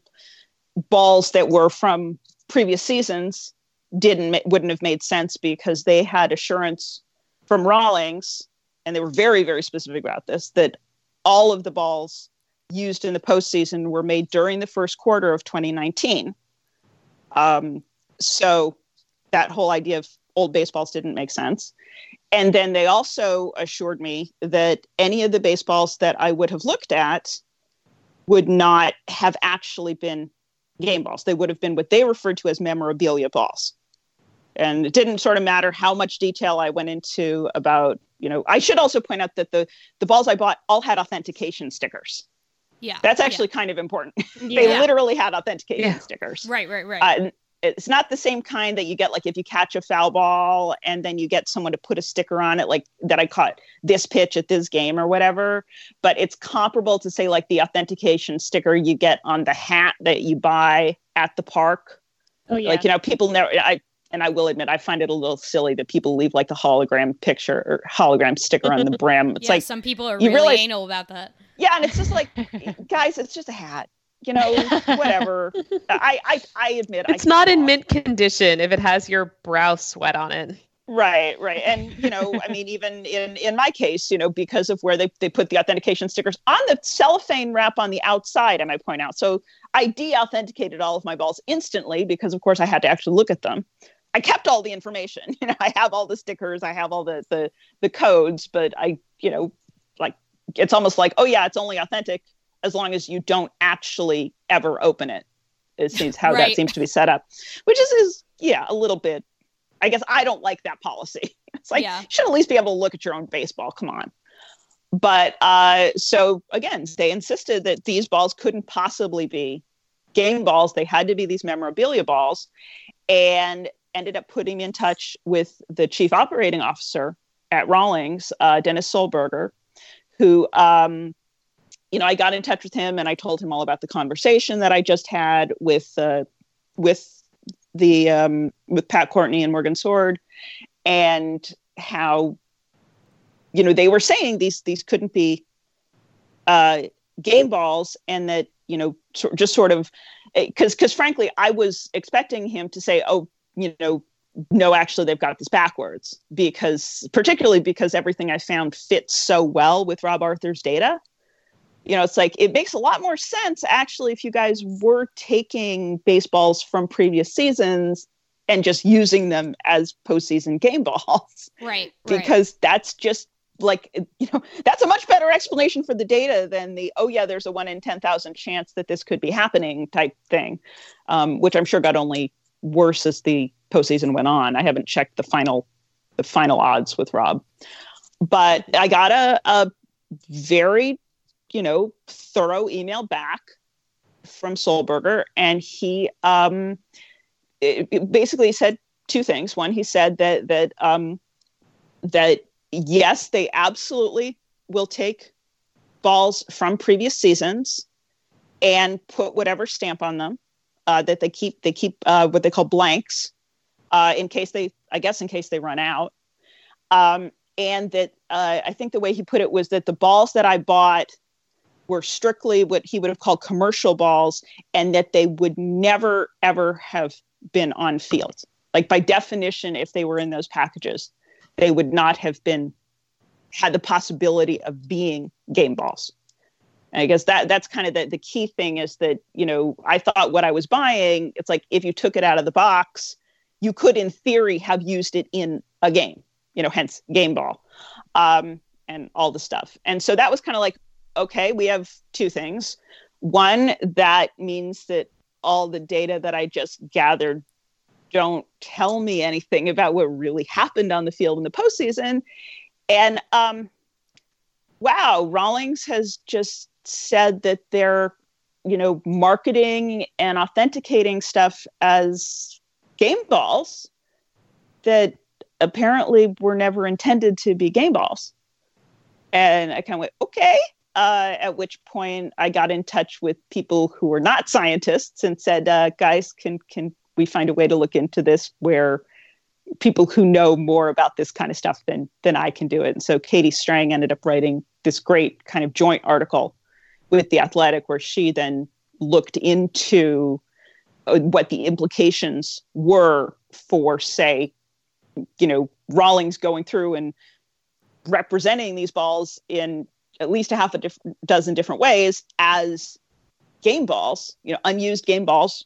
balls that were from previous seasons didn't wouldn't have made sense because they had assurance from Rawlings, and they were very very specific about this that all of the balls used in the postseason were made during the first quarter of 2019. Um, so that whole idea of old baseballs didn't make sense. And then they also assured me that any of the baseballs that I would have looked at would not have actually been game balls. They would have been what they referred to as memorabilia balls. And it didn't sort of matter how much detail I went into about, you know, I should also point out that the the balls I bought all had authentication stickers. Yeah. That's actually yeah. kind of important. they yeah. literally had authentication yeah. stickers. Right, right, right. Uh, it's not the same kind that you get like if you catch a foul ball and then you get someone to put a sticker on it like that I caught this pitch at this game or whatever but it's comparable to say like the authentication sticker you get on the hat that you buy at the park. Oh yeah. Like you know people never I and I will admit I find it a little silly that people leave like the hologram picture or hologram sticker on the brim. It's yeah, like some people are really realize, anal about that. Yeah and it's just like guys it's just a hat you know, whatever. I, I I admit it's not in mint condition if it has your brow sweat on it. Right, right. And you know, I mean, even in in my case, you know, because of where they, they put the authentication stickers on the cellophane wrap on the outside, I might point out. So I de-authenticated all of my balls instantly because of course I had to actually look at them. I kept all the information. You know, I have all the stickers, I have all the the the codes, but I, you know, like it's almost like, oh yeah, it's only authentic as long as you don't actually ever open it. It seems how right. that seems to be set up, which is, is yeah, a little bit. I guess I don't like that policy. It's like yeah. you should at least be able to look at your own baseball. Come on. But uh, so again, they insisted that these balls couldn't possibly be game balls. They had to be these memorabilia balls, and ended up putting me in touch with the chief operating officer at Rawlings, uh, Dennis Solberger, who um, you know, I got in touch with him and I told him all about the conversation that I just had with uh, with the um, with Pat Courtney and Morgan Sword, and how you know they were saying these these couldn't be uh, game balls, and that you know so, just sort of because eh, because frankly I was expecting him to say, oh, you know. No, actually, they've got this backwards because, particularly because everything I found fits so well with Rob Arthur's data you know, it's like it makes a lot more sense actually if you guys were taking baseballs from previous seasons and just using them as postseason game balls. Right. Because right. that's just like you know that's a much better explanation for the data than the oh yeah there's a one in 10,000 chance that this could be happening type thing um, which i'm sure got only worse as the postseason went on i haven't checked the final the final odds with rob but i got a, a very you know, thorough email back from Solberger, and he um, it, it basically said two things. One, he said that that um, that yes, they absolutely will take balls from previous seasons, and put whatever stamp on them uh, that they keep. They keep uh, what they call blanks uh, in case they, I guess, in case they run out. Um, and that uh, I think the way he put it was that the balls that I bought were strictly what he would have called commercial balls, and that they would never ever have been on field. Like by definition, if they were in those packages, they would not have been had the possibility of being game balls. And I guess that that's kind of the, the key thing is that, you know, I thought what I was buying, it's like if you took it out of the box, you could in theory have used it in a game, you know, hence game ball um, and all the stuff. And so that was kind of like, okay, we have two things. One, that means that all the data that I just gathered don't tell me anything about what really happened on the field in the postseason. And um, wow, Rawlings has just said that they're, you know, marketing and authenticating stuff as game balls that apparently were never intended to be game balls. And I kind of went, okay. Uh, at which point I got in touch with people who were not scientists and said, uh, guys, can can we find a way to look into this where people who know more about this kind of stuff than than I can do it. And so Katie Strang ended up writing this great kind of joint article with the Athletic where she then looked into uh, what the implications were for say you know Rawlings going through and representing these balls in at least a half a diff- dozen different ways as game balls, you know, unused game balls,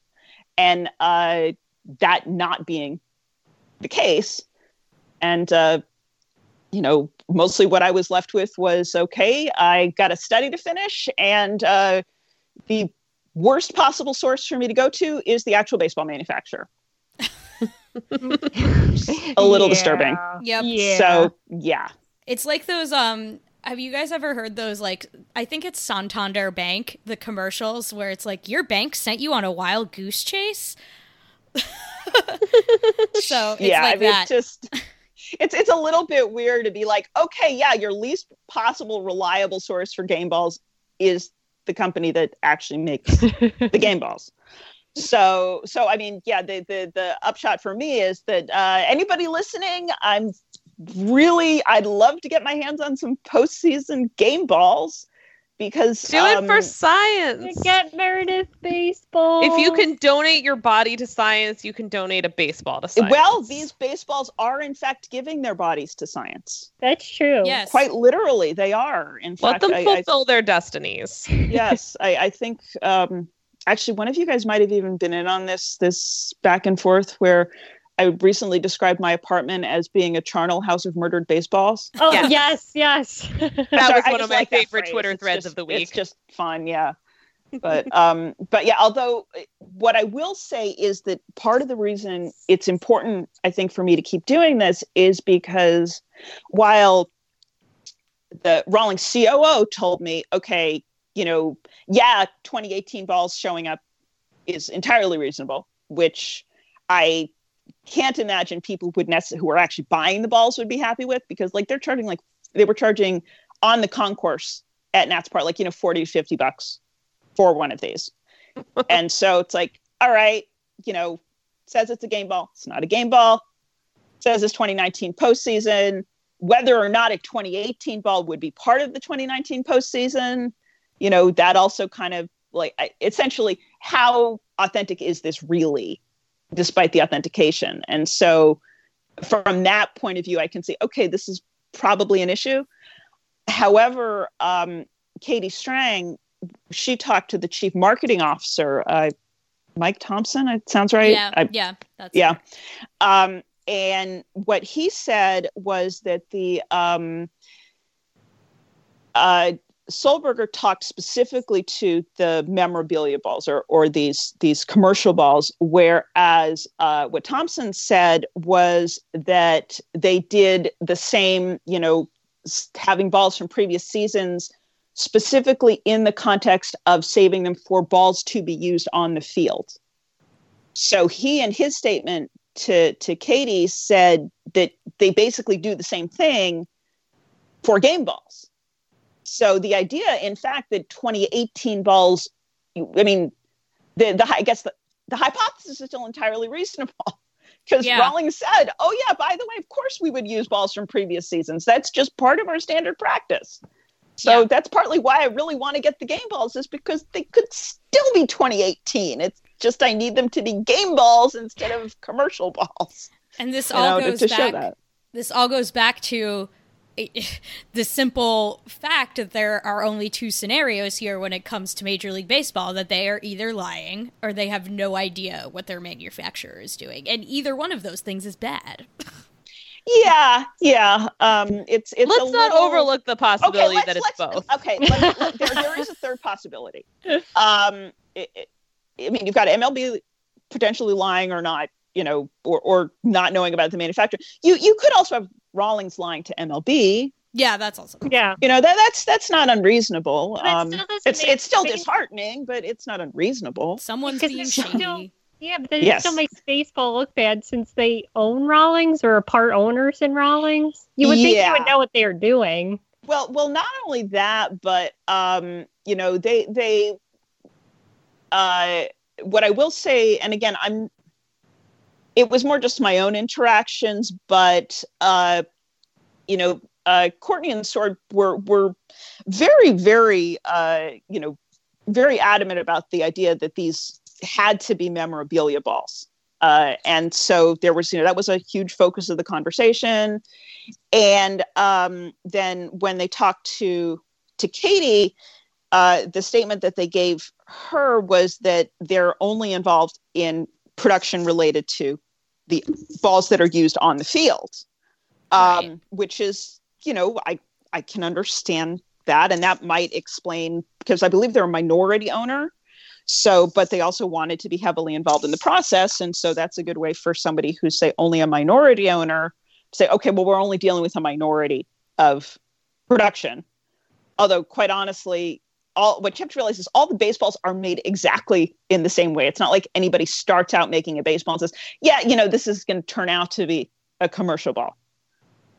and uh, that not being the case. And, uh, you know, mostly what I was left with was okay, I got a study to finish, and uh, the worst possible source for me to go to is the actual baseball manufacturer. a little yeah. disturbing. Yep. Yeah. So, yeah. It's like those um have you guys ever heard those like I think it's Santander Bank, the commercials where it's like your bank sent you on a wild goose chase? so yeah, like I mean, that. it's just it's it's a little bit weird to be like, okay, yeah, your least possible reliable source for game balls is the company that actually makes the game balls. So so I mean, yeah, the the the upshot for me is that uh, anybody listening, I'm really I'd love to get my hands on some postseason game balls because do um, it for science. Get Meredith baseball. If you can donate your body to science, you can donate a baseball to science. Well, these baseballs are in fact giving their bodies to science. That's true. Yes. Quite literally, they are. In Let fact, them I- I- fulfill their destinies. yes, I, I think um, actually one of you guys might have even been in on this this back and forth where I recently described my apartment as being a charnel house of murdered baseballs. Oh Yeah. yes, yes. That Sorry, was one of my like favorite. Twitter It's threads just- of the week. It's just fun, yeah. But um, but yeah. Although what I will say is that part of the reason it's important, I think, for me to keep doing this is because while the Rawlings COO told me, okay, you know, yeah, 2018 balls showing up is entirely reasonable, which I can't imagine people would necessarily who are actually buying the balls would be happy with because like they're charging like they were charging on the concourse at Nats Park like you know 40 to 50 bucks for one of these. and so it's like, all right, you know, says it's a game ball. It's not a game ball. Says it's 2019 postseason. Whether or not a 2018 ball would be part of the 2019 postseason, you know, that also kind of like essentially how authentic is this really, despite the authentication? And so from that point of view, I can see, okay, this is probably an issue. However, um, Katie Strang, she talked to the chief marketing officer, uh, Mike Thompson. It sounds right. yeah, I- yeah, that's yeah. Um, and what he said was that the um, uh, Solberger talked specifically to the memorabilia balls or, or these these commercial balls, whereas uh, what Thompson said was that they did the same, you know, having balls from previous seasons, specifically in the context of saving them for balls to be used on the field. So he, in his statement to to Katie, said that they basically do the same thing for game balls. So the idea, in fact, that 2018 balls I mean, the the I guess the, the hypothesis is still entirely reasonable because Yeah. Rawlings said, "Oh yeah, by the way, of course we would use balls from previous seasons. That's just part of our standard practice." So Yeah. that's partly why I really want to get the game balls is because they could still be 2018. It's just I need them to be game balls instead of commercial balls. And this all know, goes to show back. that. This all goes back to the simple fact that there are only two scenarios here when it comes to Major League Baseball that they are either lying or they have no idea what their manufacturer is doing. And either one of those things is bad. Yeah, yeah. Um, it's it's. Let's a not little- overlook the possibility let's, that it's both. Okay, let, let- there, there is a third possibility. Um, it, it- I mean, you've got MLB potentially lying or not, you know, or, or not knowing about the manufacturer. You you could also have Rawlings lying to MLB. Yeah, that's also Yeah. You know that that's that's not unreasonable. But Um, still it's make- it's still make- disheartening, but it's not unreasonable. someone's being shady. still- Yeah, but then Yes. it still makes baseball look bad since they own Rawlings or are part owners in Rawlings. You would think Yeah. they would know what they're doing. Well, well, not only that, but um, you know, they they uh what I will say, and again, I'm it was more just my own interactions, but uh, you know, uh Courtney and Sword were were very, very uh, you know, very adamant about the idea that these had to be memorabilia balls. Uh, and so there was, you know, that was a huge focus of the conversation and um, then when they talked to to Katie, uh, the statement that they gave her was that they're only involved in production related to the balls that are used on the field, um, Right. which is you know I I can understand that, and that might explain because I believe they're a minority owner. So, but they also wanted to be heavily involved in the process. And so that's a good way for somebody who's, say, only a minority owner to say, okay, well, we're only dealing with a minority of production. Although, quite honestly, all what you have to realize is all the baseballs are made exactly in the same way. It's not like anybody starts out making a baseball and says, yeah, you know, this is going to turn out to be a commercial ball.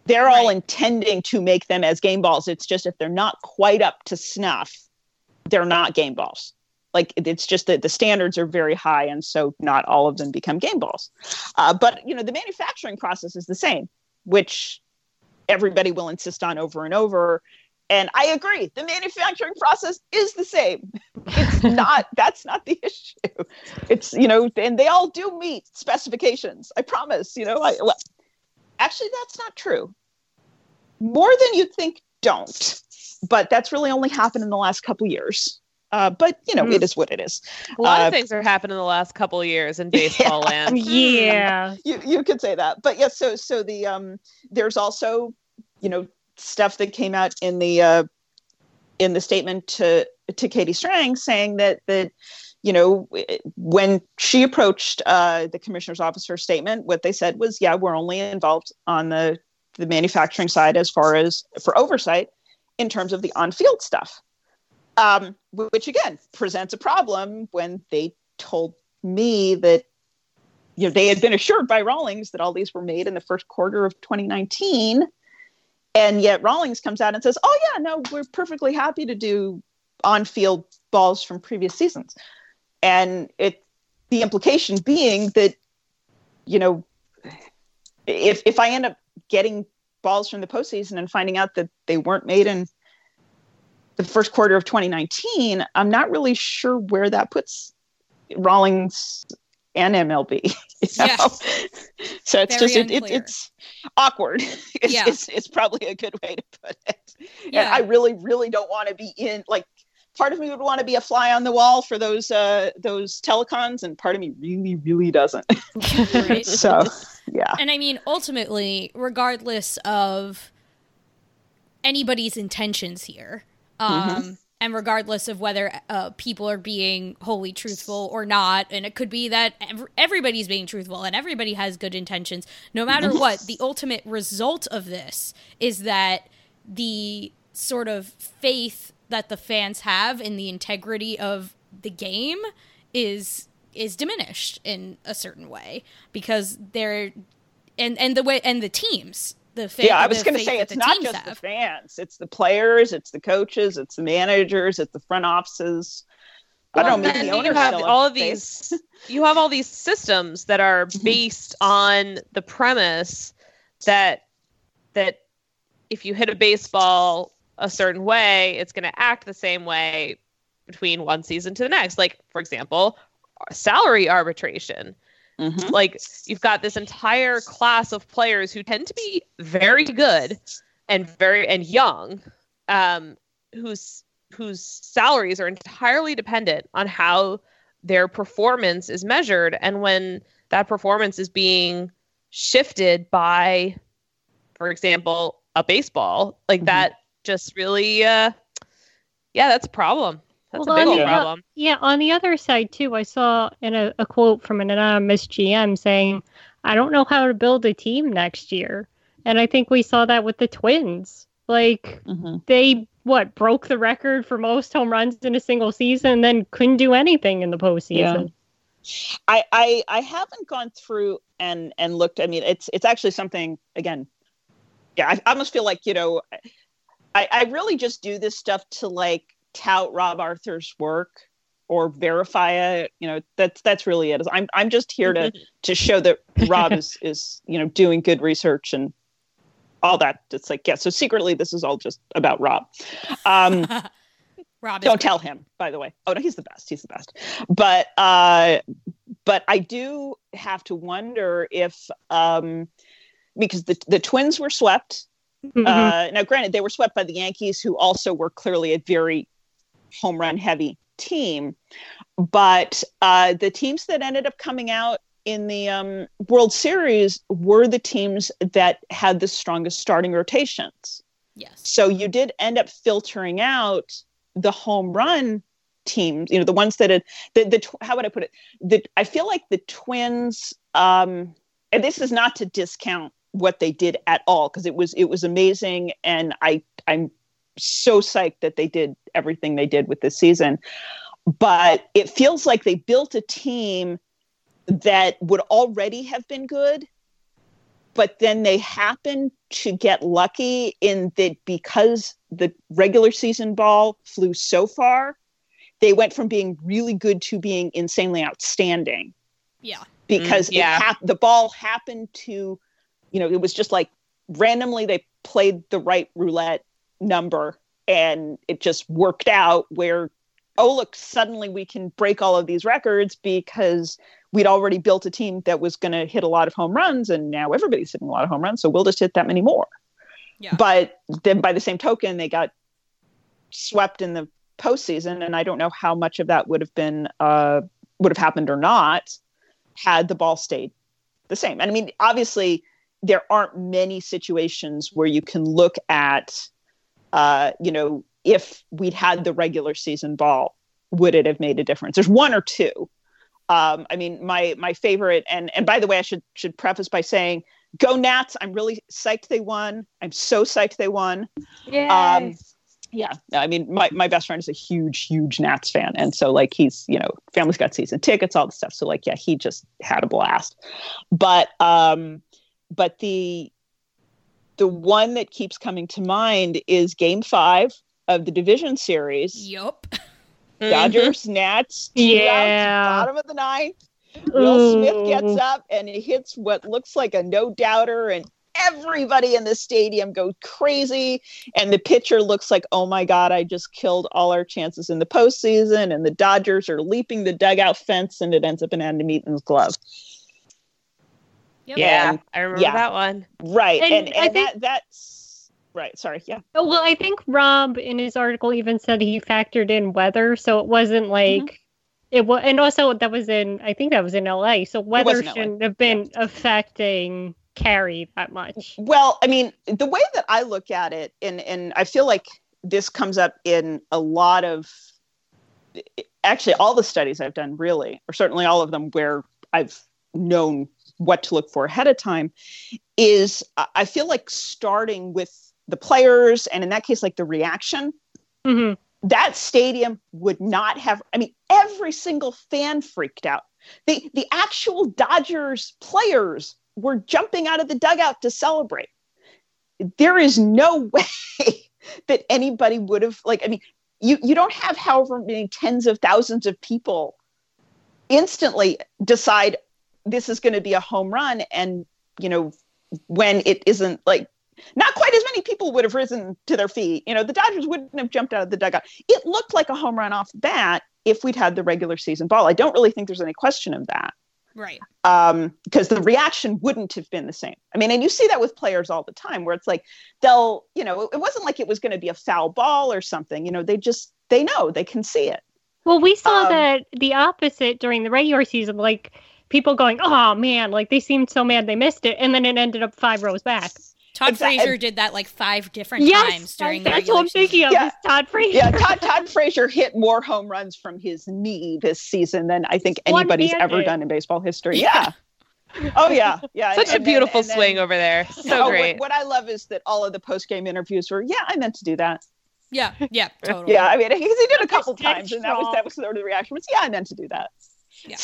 They're all intending to make them as game balls. It's just if they're not quite up to snuff, they're not game balls. Like it's just that the standards are very high, and so not all of them become game balls. Uh, but you know, the manufacturing process is the same, which everybody will insist on over and over. And I agree, the manufacturing process is the same. It's not that's not the issue. It's you know, and they all do meet specifications. I promise. You know, I, well, actually, that's not true. More than you think don't, but that's really only happened in the last couple years. Uh, but you know, Hmm. it is what it is. A lot Uh, of things are happening in the last couple of years in baseball land. Yeah. you you could say that but yes so so the um there's also you know stuff that came out in the uh in the statement to to katie strang saying that that you know when she approached uh the commissioner's office statement what they said was yeah we're only involved on the the manufacturing side as far as for oversight in terms of the on-field stuff um which again presents a problem when they told me that you know, they had been assured by Rawlings that all these were made in the first quarter of 2019. And yet Rawlings comes out and says, oh, yeah, no, we're perfectly happy to do on field balls from previous seasons. And it, the implication being that, you know, if, if I end up getting balls from the postseason and finding out that they weren't made in the first quarter of 2019, I'm not really sure where that puts Rawlings and MLB. you know? so it's Very just it, it, it's awkward. It's, Yeah. it's it's probably a good way to put it. Yeah. And I really really don't want to be in like part of me would want to be a fly on the wall for those uh those telecons and part of me really really doesn't. Right. so yeah. And I mean, ultimately, regardless of anybody's intentions here, um, and regardless of whether uh, people are being wholly truthful or not, and it could be that ev- everybody's being truthful and everybody has good intentions, no matter what, the ultimate result of this is that the sort of faith that the fans have in the integrity of the game is is diminished in a certain way because they're and and the way and the teams the fa- yeah, I was going to say it's not just the fans; it's the players, it's the coaches, it's the managers, it's the front offices. I don't know. Maybe the then owners you have all of these. You have all these systems that are based on the premise that that if you hit a baseball a certain way, it's going to act the same way between one season to the next. Like, for example, salary arbitration. Mhm. Like, you've got this entire class of players who tend to be very good and very and young, um, whose whose salaries are entirely dependent on how their performance is measured, and when that performance is being shifted by, for example, a baseball, like Mhm. that, just really, uh, yeah, that's a problem. That's Well, a big I old mean, uh, problem. Yeah, on the other side too, I saw in a, a quote from an anonymous GM saying, "I don't know how to build a team next year," and I think we saw that with the Twins. Like Mhm. they what broke the record for most home runs in a single season, and then couldn't do anything in the postseason. I, I I haven't gone through and and looked. I mean, it's it's actually something again. Yeah, I, I almost feel like you know, I I really just do this stuff to like tout Rob Arthur's work or verify it. You know, that's that's really it. Is I'm I'm just here to to show that Rob is is you know doing good research and all that. It's like yeah. So secretly, this is all just about Rob. Um, Rob don't tell him by the way oh no he's the best he's the best but uh but i do have to wonder if um because the the twins were swept Mhm. uh now granted they were swept by the yankees who also were clearly a very home run heavy team but uh the teams that ended up coming out in the um world series were the teams that had the strongest starting rotations yes. so you did end up filtering out the home run teams, you know, the ones that had the, the how would I put it? The I feel like the twins, um, and this is not to discount what they did at all, because it was it was amazing. And I I'm so psyched that they did everything they did with this season. But it feels like they built a team that would already have been good but then they happen to get lucky in that because the regular season ball flew so far, they went from being really good to being insanely outstanding Yeah. because Mm, yeah. it hap- the ball happened to, you know, it was just like randomly they played the right roulette number and it just worked out where, oh, look, suddenly we can break all of these records because we'd already built a team that was going to hit a lot of home runs and now everybody's hitting a lot of home runs. So we'll just hit that many more. Yeah. But then by the same token, they got swept in the postseason. And I don't know how much of that would have been, uh, would have happened or not had the ball stayed the same. And I mean, obviously, there aren't many situations where you can look at, uh, you know, if we'd had the regular season ball, would it have made a difference? There's one or two. Um, I mean, my my favorite, and and by the way, I should should preface by saying, go Nats! I'm really psyched they won. I'm so psyched they won. Um, yeah, I mean, my, my best friend is a huge, huge Nats fan, and so like he's you know, family's got season tickets, all the stuff. So like, yeah, he just had a blast. But um, but the the one that keeps coming to mind is Game Five of the division series. Yup. Mhm. Dodgers, Nats, two outs, Yeah. bottom of the ninth. Will Smith gets up and he hits what looks like a no doubter, and everybody in the stadium goes crazy. And the pitcher looks like, oh my God, I just killed all our chances in the postseason. And the Dodgers are leaping the dugout fence, and it ends up in Adam Eaton's glove. Yep. Yeah, And- I remember yeah. that one. Right. And And, I and, think- that, that's right. Sorry. Yeah. Oh, well, I think Rob in his article even said he factored in weather, so it wasn't Mm-hmm. like it was, and also that was in I think that was in LA, so weather shouldn't have been affecting carry that much. Well, I mean, the way that I look at it, and and I feel like this comes up in a lot of actually all the studies I've done, really, or certainly all of them where I've known what to look for ahead of time, is I- feel like starting with the players, and in that case, like the reaction. hmm That stadium would not have. I mean, every single fan freaked out. The the actual Dodgers players were jumping out of the dugout to celebrate. There is no way that anybody would have like. I mean, you you don't have however many tens of thousands of people instantly decide this is going to be a home run and you know when it isn't like not quite as many people would have risen to their feet you know the dodgers wouldn't have jumped out of the dugout it looked like a home run off bat if we'd had the regular season ball i don't really think there's any question of that Right. um, because the reaction wouldn't have been the same. I mean, and you see that with players all the time, where it's like they'll, you know, it wasn't like it was going to be a foul ball or something. You know, they just they know they can see it. Well, we saw Um, that the opposite during the regular season, like people going, "Oh man!" Like they seemed so mad they missed it, and then it ended up five rows back. Todd Exact- Frazier did that like five different yes, times during the that's what I'm thinking of. Yeah. Todd Frazier. Yeah, Todd Todd Frazier hit more home runs from his knee this season than I think anybody's ever One-handed. done in baseball history. Yeah. Oh yeah, yeah. Such and a then- beautiful then- swing over there. So Oh, great. What, I love is that all of the post game interviews were, yeah, I meant to do that. Yeah, yeah, totally. Yeah, I mean, because he did a couple dead times, and that was that was sort of the reaction was, yeah, I meant to do that. Yeah.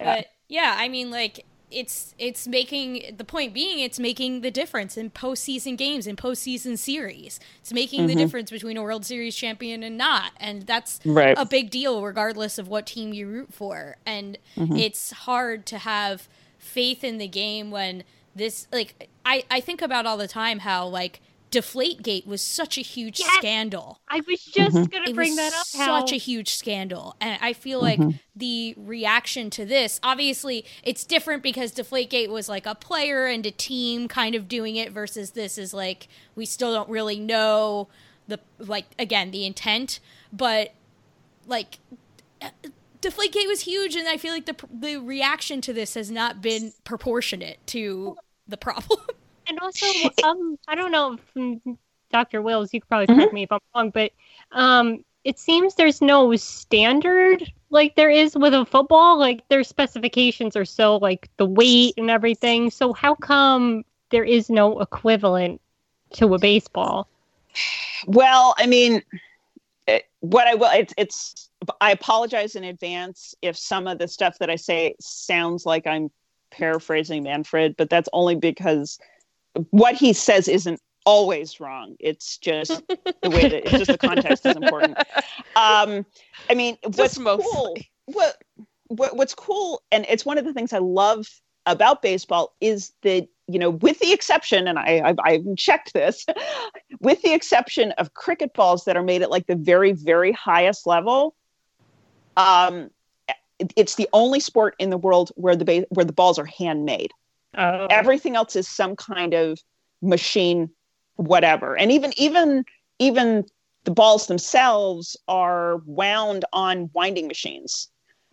Yeah. But yeah, I mean, like it's it's making the point being it's making the difference in postseason games and postseason series. It's making the Mhm. difference between a World Series champion and not, and that's Right. a big deal regardless of what team you root for. And Mhm. it's hard to have faith in the game when this like I I think about all the time how like Deflategate was such a huge Yes! scandal I was just Mhm. gonna it bring was that up. How such a huge scandal and i feel like Mhm. the reaction to this obviously it's different because deflategate was like a player and a team kind of doing it versus this is like we still don't really know the like again the intent but like deflategate was huge and i feel like the the reaction to this has not been proportionate to the problem and also, um, I don't know, if, mm, Dr. Wills, you could probably correct me if I'm wrong, but um, it seems there's no standard like there is with a football. Like their specifications are so like the weight and everything. So how come there is no equivalent to a baseball? Well, I mean, it, what I will, it's, it's, I apologize in advance if some of the stuff that I say sounds like I'm paraphrasing Manfred, but that's only because what he says isn't always wrong. It's just the way that it's just the context is important. Um, I mean, what's mostly. cool, what, what, what's cool, and it's one of the things I love about baseball is that you know, with the exception, and I, I've, I've checked this, with the exception of cricket balls that are made at like the very, very highest level, um, it's the only sport in the world where the ba- where the balls are handmade. Oh, Everything else is some kind of machine, whatever, and even even even the balls themselves are wound on winding machines.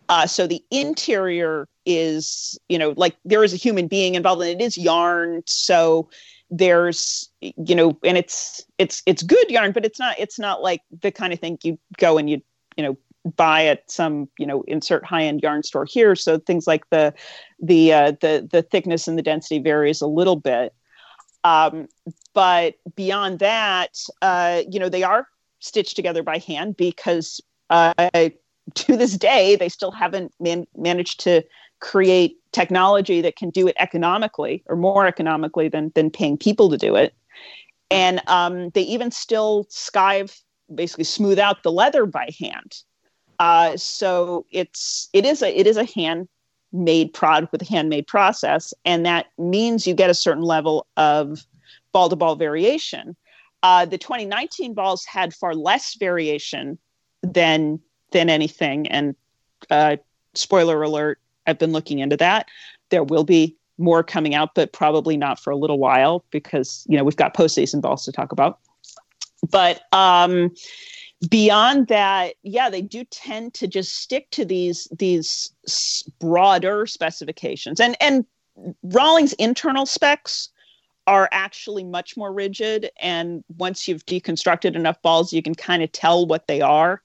Uh, so the interior is, you know, like there is a human being involved, and it is yarn. So there's, you know, and it's it's it's good yarn, but it's not it's not like the kind of thing you go and you you know buy at some you know insert high end yarn store here. So things like the the uh, the the thickness and the density varies a little bit. Um, but beyond that, uh, you know, they are stitched together by hand because uh, to this day they still haven't man- managed to create technology that can do it economically or more economically than than paying people to do it. And um, they even still skive, basically smooth out the leather by hand. Uh, so it's it is a it is a hand made product with a handmade process, and that means you get a certain level of ball to ball variation. Uh, the 2019 balls had far less variation than than anything, and uh, spoiler alert, I've been looking into that. There will be more coming out, but probably not for a little while because you know we've got postseason balls to talk about. But um, beyond that, yeah, they do tend to just stick to these these broader specifications, and and Rawlings' internal specs are actually much more rigid. And once you've deconstructed enough balls, you can kind of tell what they are.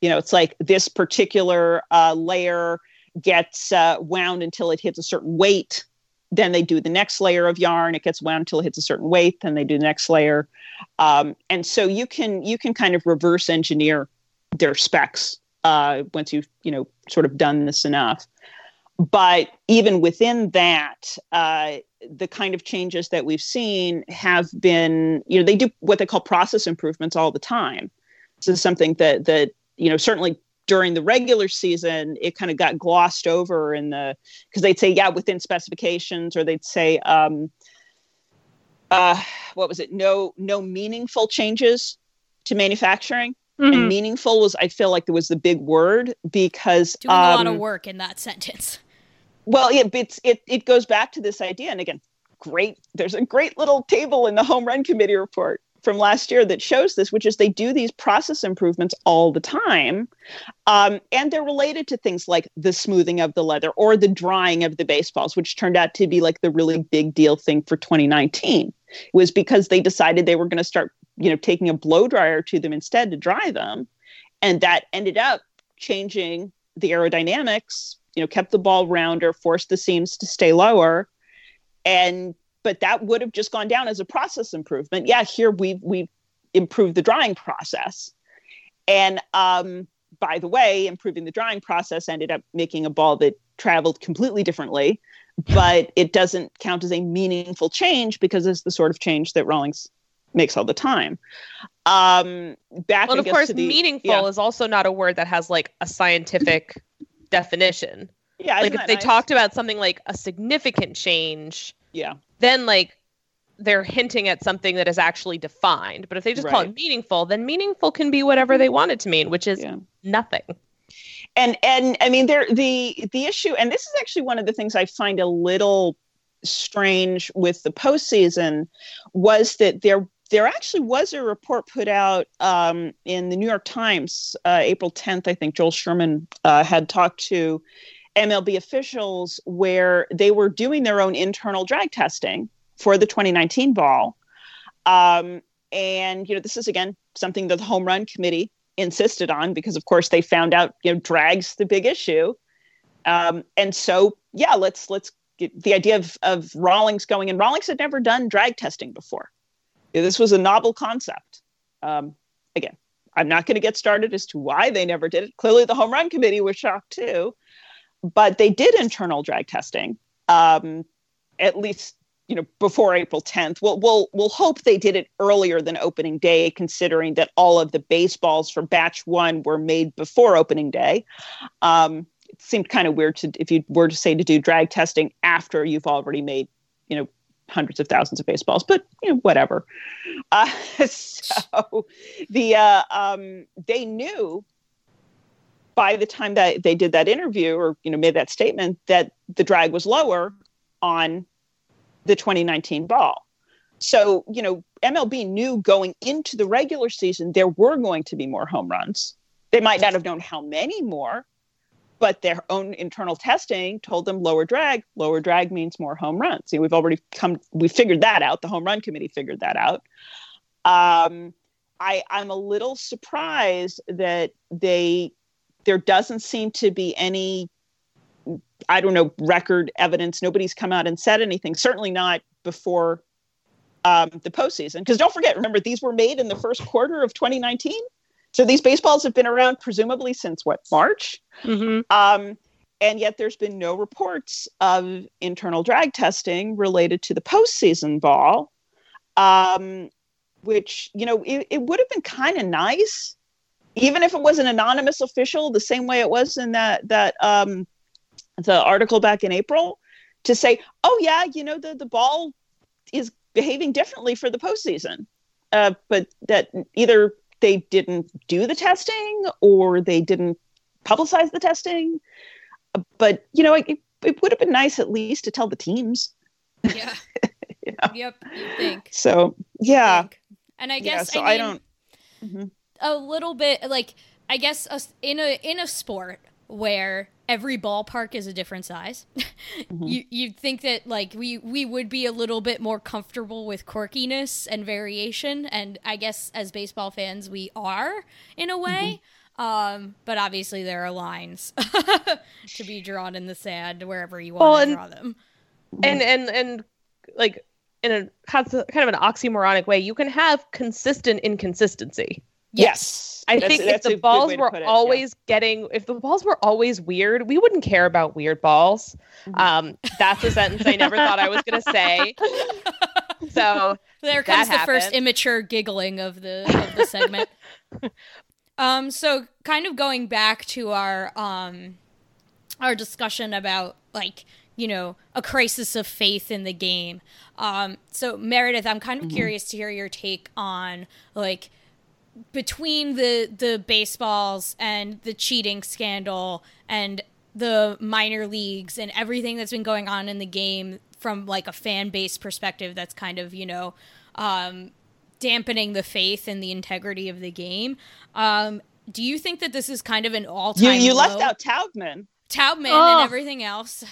You know, it's like this particular uh, layer gets uh, wound until it hits a certain weight. Then they do the next layer of yarn. It gets wound until it hits a certain weight. Then they do the next layer, um, and so you can you can kind of reverse engineer their specs uh, once you've you know sort of done this enough. But even within that, uh, the kind of changes that we've seen have been you know they do what they call process improvements all the time. This is something that that you know certainly during the regular season it kind of got glossed over in the because they'd say yeah within specifications or they'd say um uh what was it no no meaningful changes to manufacturing Mhm. and meaningful was i feel like there was the big word because Doing a lot of um, work in that sentence. well it, it's it, it goes back to this idea and again great there's a great little table in the home run committee report from last year that shows this which is they do these process improvements all the time um, and they're related to things like the smoothing of the leather or the drying of the baseballs which turned out to be like the really big deal thing for 2019 it was because they decided they were going to start you know taking a blow dryer to them instead to dry them and that ended up changing the aerodynamics you know kept the ball rounder forced the seams to stay lower and but that would have just gone down as a process improvement yeah here we've we've improved the drying process and um by the way improving the drying process ended up making a ball that traveled completely differently but it doesn't count as a meaningful change because it's the sort of change that rawlings makes all the time um back Well, of course, to the- meaningful yeah. is also not a word that has like a scientific definition. yeah Like if they nice? talked about something like a significant change, yeah then like they're hinting at something that is actually defined. But if they just call it meaningful, then meaningful can be whatever they want it to mean, which is yeah nothing. and and i mean there the the issue and this is actually one of the things i find a little strange with the postseason was that there there actually was a report put out um, in the new york times uh, april 10th i think joel sherman uh, had talked to mlb officials where they were doing their own internal drag testing for the 2019 ball. Um, and you know this is again something that the home run committee insisted on because of course they found out you know drags the big issue. Um, and so yeah let's let's get the idea of, of rawlings going and rawlings had never done drag testing before. This was a novel concept. Um, again i'm not going to get started as to why they never did it. Clearly the home run committee was shocked too but they did internal drag testing um, at least you know before April 10th. We'll we'll we'll hope they did it earlier than opening day, considering that all of the baseballs for batch one were made before opening day. Um, it seemed kind of weird to if you were to say to do drag testing after you've already made you know hundreds of thousands of baseballs, but you know whatever. Uh, so the uh, um, they knew by the time that they did that interview or you know made that statement that the drag was lower on the 2019 ball. So, you know, MLB knew going into the regular season there were going to be more home runs. They might not have known how many more, but their own internal testing told them lower drag. Lower drag means more home runs. We've already come, we figured that out. The home run committee figured that out. Um, I, I'm a little surprised that they, there doesn't seem to be any I don't know, record evidence. Nobody's come out and said anything. Certainly not before um, the postseason. Because don't forget, remember, these were made in the first quarter of 2019. So these baseballs have been around presumably since what, March? hmm Um, and yet there's been no reports of internal drag testing related to the postseason ball, um, which, you know, it, it would have been kind of nice, even if it was an anonymous official, the same way it was in that, that, um, the article back in April to say, oh yeah, you know the the ball is behaving differently for the postseason, uh, but that either they didn't do the testing or they didn't publicize the testing. But you know, it, it would have been nice at least to tell the teams. Yeah. You know? Yep. You think. So yeah, think. And I yeah. guess So I, I, don't. Mhm. A little bit like I guess us in a in a sport where every ballpark is a different size, you you'd think that like we we would be a little bit more comfortable with quirkiness and variation, and I guess as baseball fans we are in a way. Um, but obviously there are lines to be drawn in the sand wherever you want Well, to draw them. and and and like in a kind of an oxymoronic way, you can have consistent inconsistency. Yes, I That's- think if that's a the balls were put it, yeah. always getting, if the balls were always weird, we wouldn't care about weird balls. Mhm. Um, that's a sentence I never thought I was going to say. So, There that comes the first immature giggling of the of the segment. Um, so kind of going back to our um, our discussion about like you know a crisis of faith in the game. Um, so Meredith, I'm kind of mm-hmm. curious to hear your take on like between the the baseballs and the cheating scandal and the minor leagues and everything that's been going on in the game from like a fan base perspective that's kind of you know um, dampening the faith and the integrity of the game um, do you think that this is kind of an all-time you, you low? left out Taubman Taubman oh. and everything else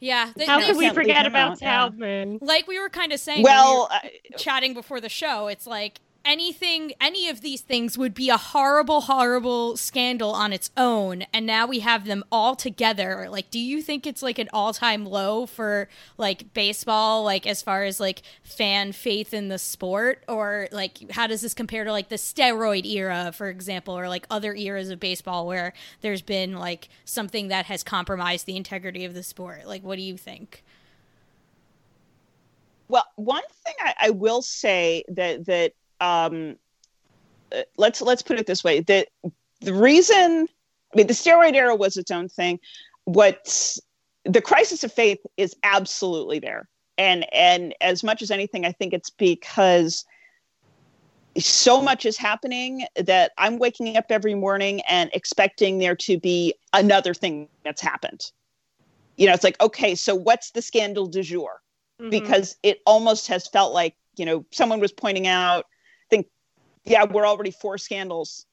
yeah. How could we forget about Taubman? Like we were kind of saying, well, we chatting before the show, it's like anything, any of these things would be a horrible, horrible scandal on its own. And now we have them all together. Like, do you think it's like an all time low for like baseball, like as far as like fan faith in the sport? Or like, how does this compare to like the steroid era, for example, or like other eras of baseball where there's been like something that has compromised the integrity of the sport? Like, what do you think? Well, one thing I, I will say that that um, uh, let's let's put it this way: that the reason, I mean, the steroid era was its own thing. What the crisis of faith is absolutely there, and and as much as anything, I think it's because so much is happening that I'm waking up every morning and expecting there to be another thing that's happened. You know, it's like, okay, so what's the scandal du jour? Mm-hmm. Because it almost has felt like, you know, someone was pointing out yeah, we're already four scandals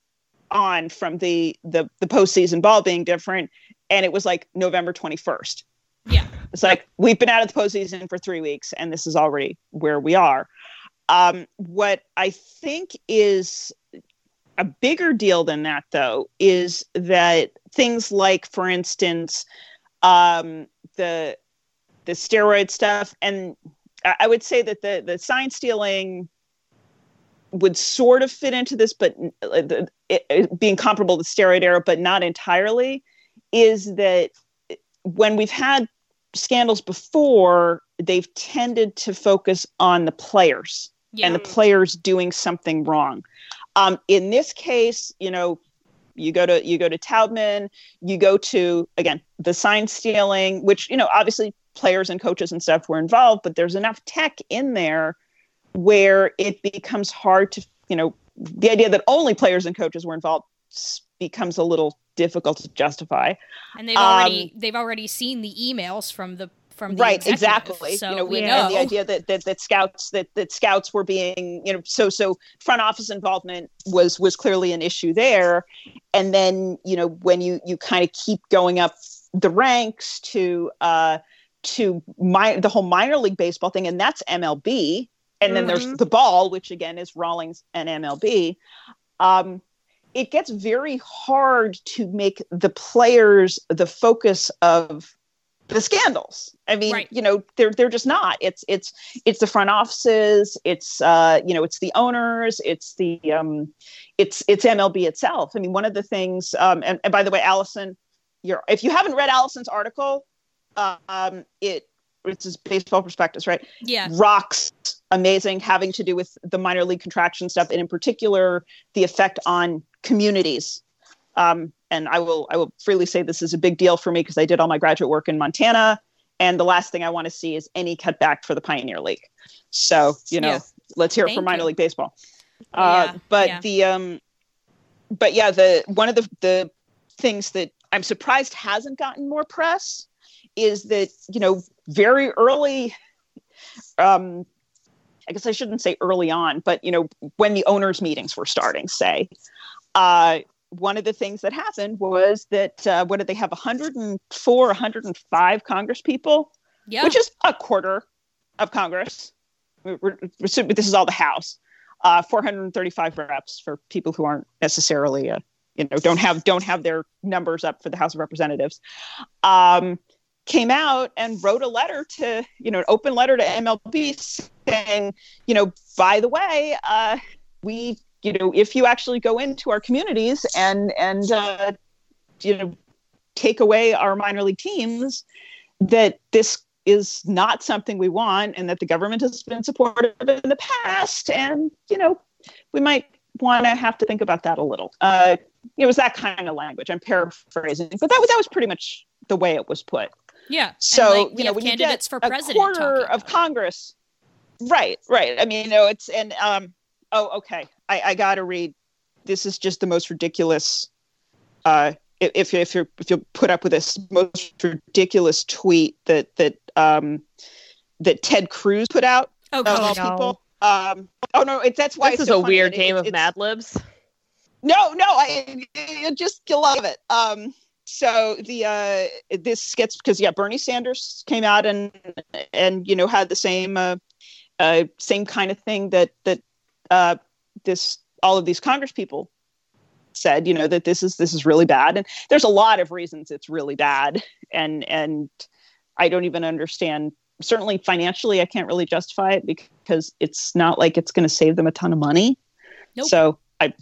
on from the the the postseason ball being different, and it was like November twenty first. Yeah, it's like we've been out of the postseason for three weeks, and this is already where we are. Um, what I think is a bigger deal than that, though, is that things like, for instance, um, the the steroid stuff, and I would say that the the sign stealing would sort of fit into this, but uh, it, it, being comparable to steroid era, but not entirely, is that when we've had scandals before, they've tended to focus on the players yeah. and the players doing something wrong. Um, in this case, you know, you go to you go to Taubman, you go to again the sign stealing, which you know obviously players and coaches and stuff were involved, but there's enough tech in there where it becomes hard to, you know, the idea that only players and coaches were involved becomes a little difficult to justify. And they've already um, they've already seen the emails from the from the right exactly so you know we yeah. know the idea that, that that scouts that that scouts were being you know so so front office involvement was was clearly an issue there and then you know when you you kind of keep going up the ranks to uh to my the whole minor league baseball thing and that's mlb and then mm-hmm. there's the ball, which again is Rawlings and MLB. Um, it gets very hard to make the players the focus of the scandals. I mean, right. you know, they're they're just not. It's it's it's the front offices. It's uh, you know, it's the owners. It's the um, it's it's MLB itself. I mean, one of the things. Um, and, and by the way, Allison, you're if you haven't read Allison's article, um, it it's his baseball prospectus, right? Yeah. Rocks amazing, having to do with the minor league contraction stuff, and in particular the effect on communities. Um, and I will I will freely say this is a big deal for me because I did all my graduate work in Montana, and the last thing I want to see is any cutback for the Pioneer League. So you know, let's hear Thank it for minor you. league baseball. Uh, yeah, but yeah. the um, but yeah, the one of the the things that I'm surprised hasn't gotten more press is that you know very early um, I guess I shouldn't say early on, but you know, when the owners' meetings were starting, say, uh, one of the things that happened was that uh, what did they have 104 105 congress people? Yeah. which is a quarter of congress. We're, we're, this is all the house. Uh, 435 reps for people who aren't necessarily uh, you know don't have don't have their numbers up for the house of representatives um, came out and wrote a letter to, you know, an open letter to MLB saying, you know, by the way, uh, we, you know, if you actually go into our communities and and uh, you know take away our minor league teams, that this is not something we want, and that the government has been supportive in the past, and you know, we might want to have to think about that a little. Uh, it was that kind of language. I'm paraphrasing, but that was that was pretty much the way it was put. Yeah. So and, like, you know, have when candidates you for get president a quarter of. Congress, right, right. I mean, you know, it's and um, oh, okay. I, I got to read. This is just the most ridiculous. Uh, if if if you if you put up with this most ridiculous tweet that that um that Ted Cruz put out Oh, of all no. people. Um, oh no, it's that's why This it's is so a weird that it- game of it's- Mad Libs. no, no, I, I just you love it. Um, so the uh, this gets because yeah, Bernie Sanders came out and and you know had the same uh, uh, same kind of thing that that uh, this all of these Congress people said. You know that this is this is really bad, and there's a lot of reasons it's really bad, and and I don't even understand. Certainly financially, I can't really justify it because it's not like it's going to save them a ton of money. Nope. So I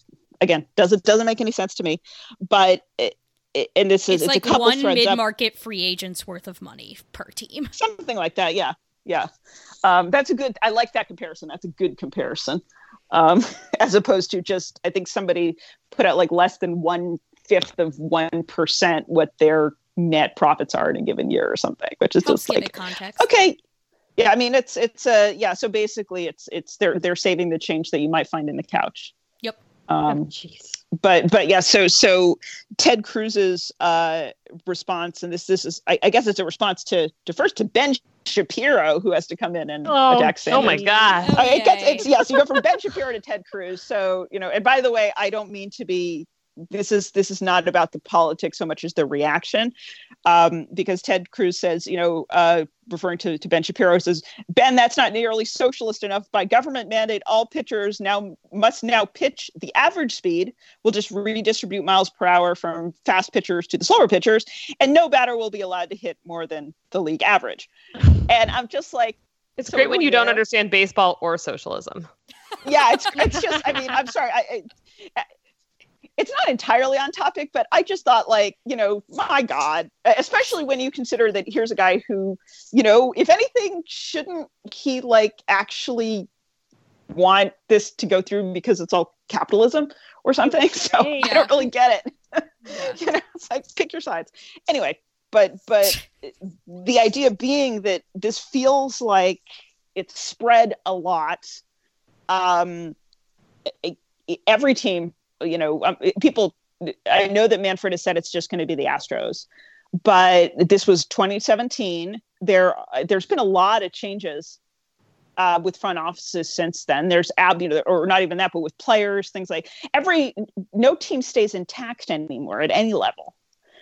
again doesn't doesn't make any sense to me but it, it, and this is It's, it's, like one mid-market free agents worth of money per team. something like that yeah yeah um, that's a good i like that comparison that's a good comparison um, as opposed to just i think somebody put out like less than one fifth of one percent what their net profits are in a given year or something which is Helps just like context. okay yeah i mean it's it's uh yeah so basically it's it's they're they're saving the change that you might find in the couch Yep. um Oh, Jeez. but but yeah so so ted cruz's uh response and this this is i, I guess it's a response to to first to ben shapiro who has to come in and Oh, attack Oh my god. Oh, Uh, it gets, it's yes you go from ben shapiro to ted cruz. So you know and by the way i don't mean to be this is this is not about the politics so much as the reaction. Um, because ted cruz says you know uh, referring to, to ben shapiro says ben that's not nearly socialist enough. By government mandate all pitchers now must now pitch the average speed. We'll just redistribute miles per hour from fast pitchers to the slower pitchers and no batter will be allowed to hit more than the league average. And i'm just like It's So great when you don't understand baseball or socialism. yeah it's, it's just i mean i'm sorry I, I it's not entirely on topic but i just thought like you know my god especially when you consider that here's a guy who you know if anything shouldn't he like actually want this to go through because it's all capitalism or something? So i don't really get it. Yeah. you know it's like pick your sides. Anyway but but the idea being that this feels like it's spread a lot um e- every team you know um, people i know that manfred has said it's just going to be the astros but this was 2017 there there's been a lot of changes uh, with front offices since then. There's ab you know, or not even that but with players things like every no team stays intact anymore at any level.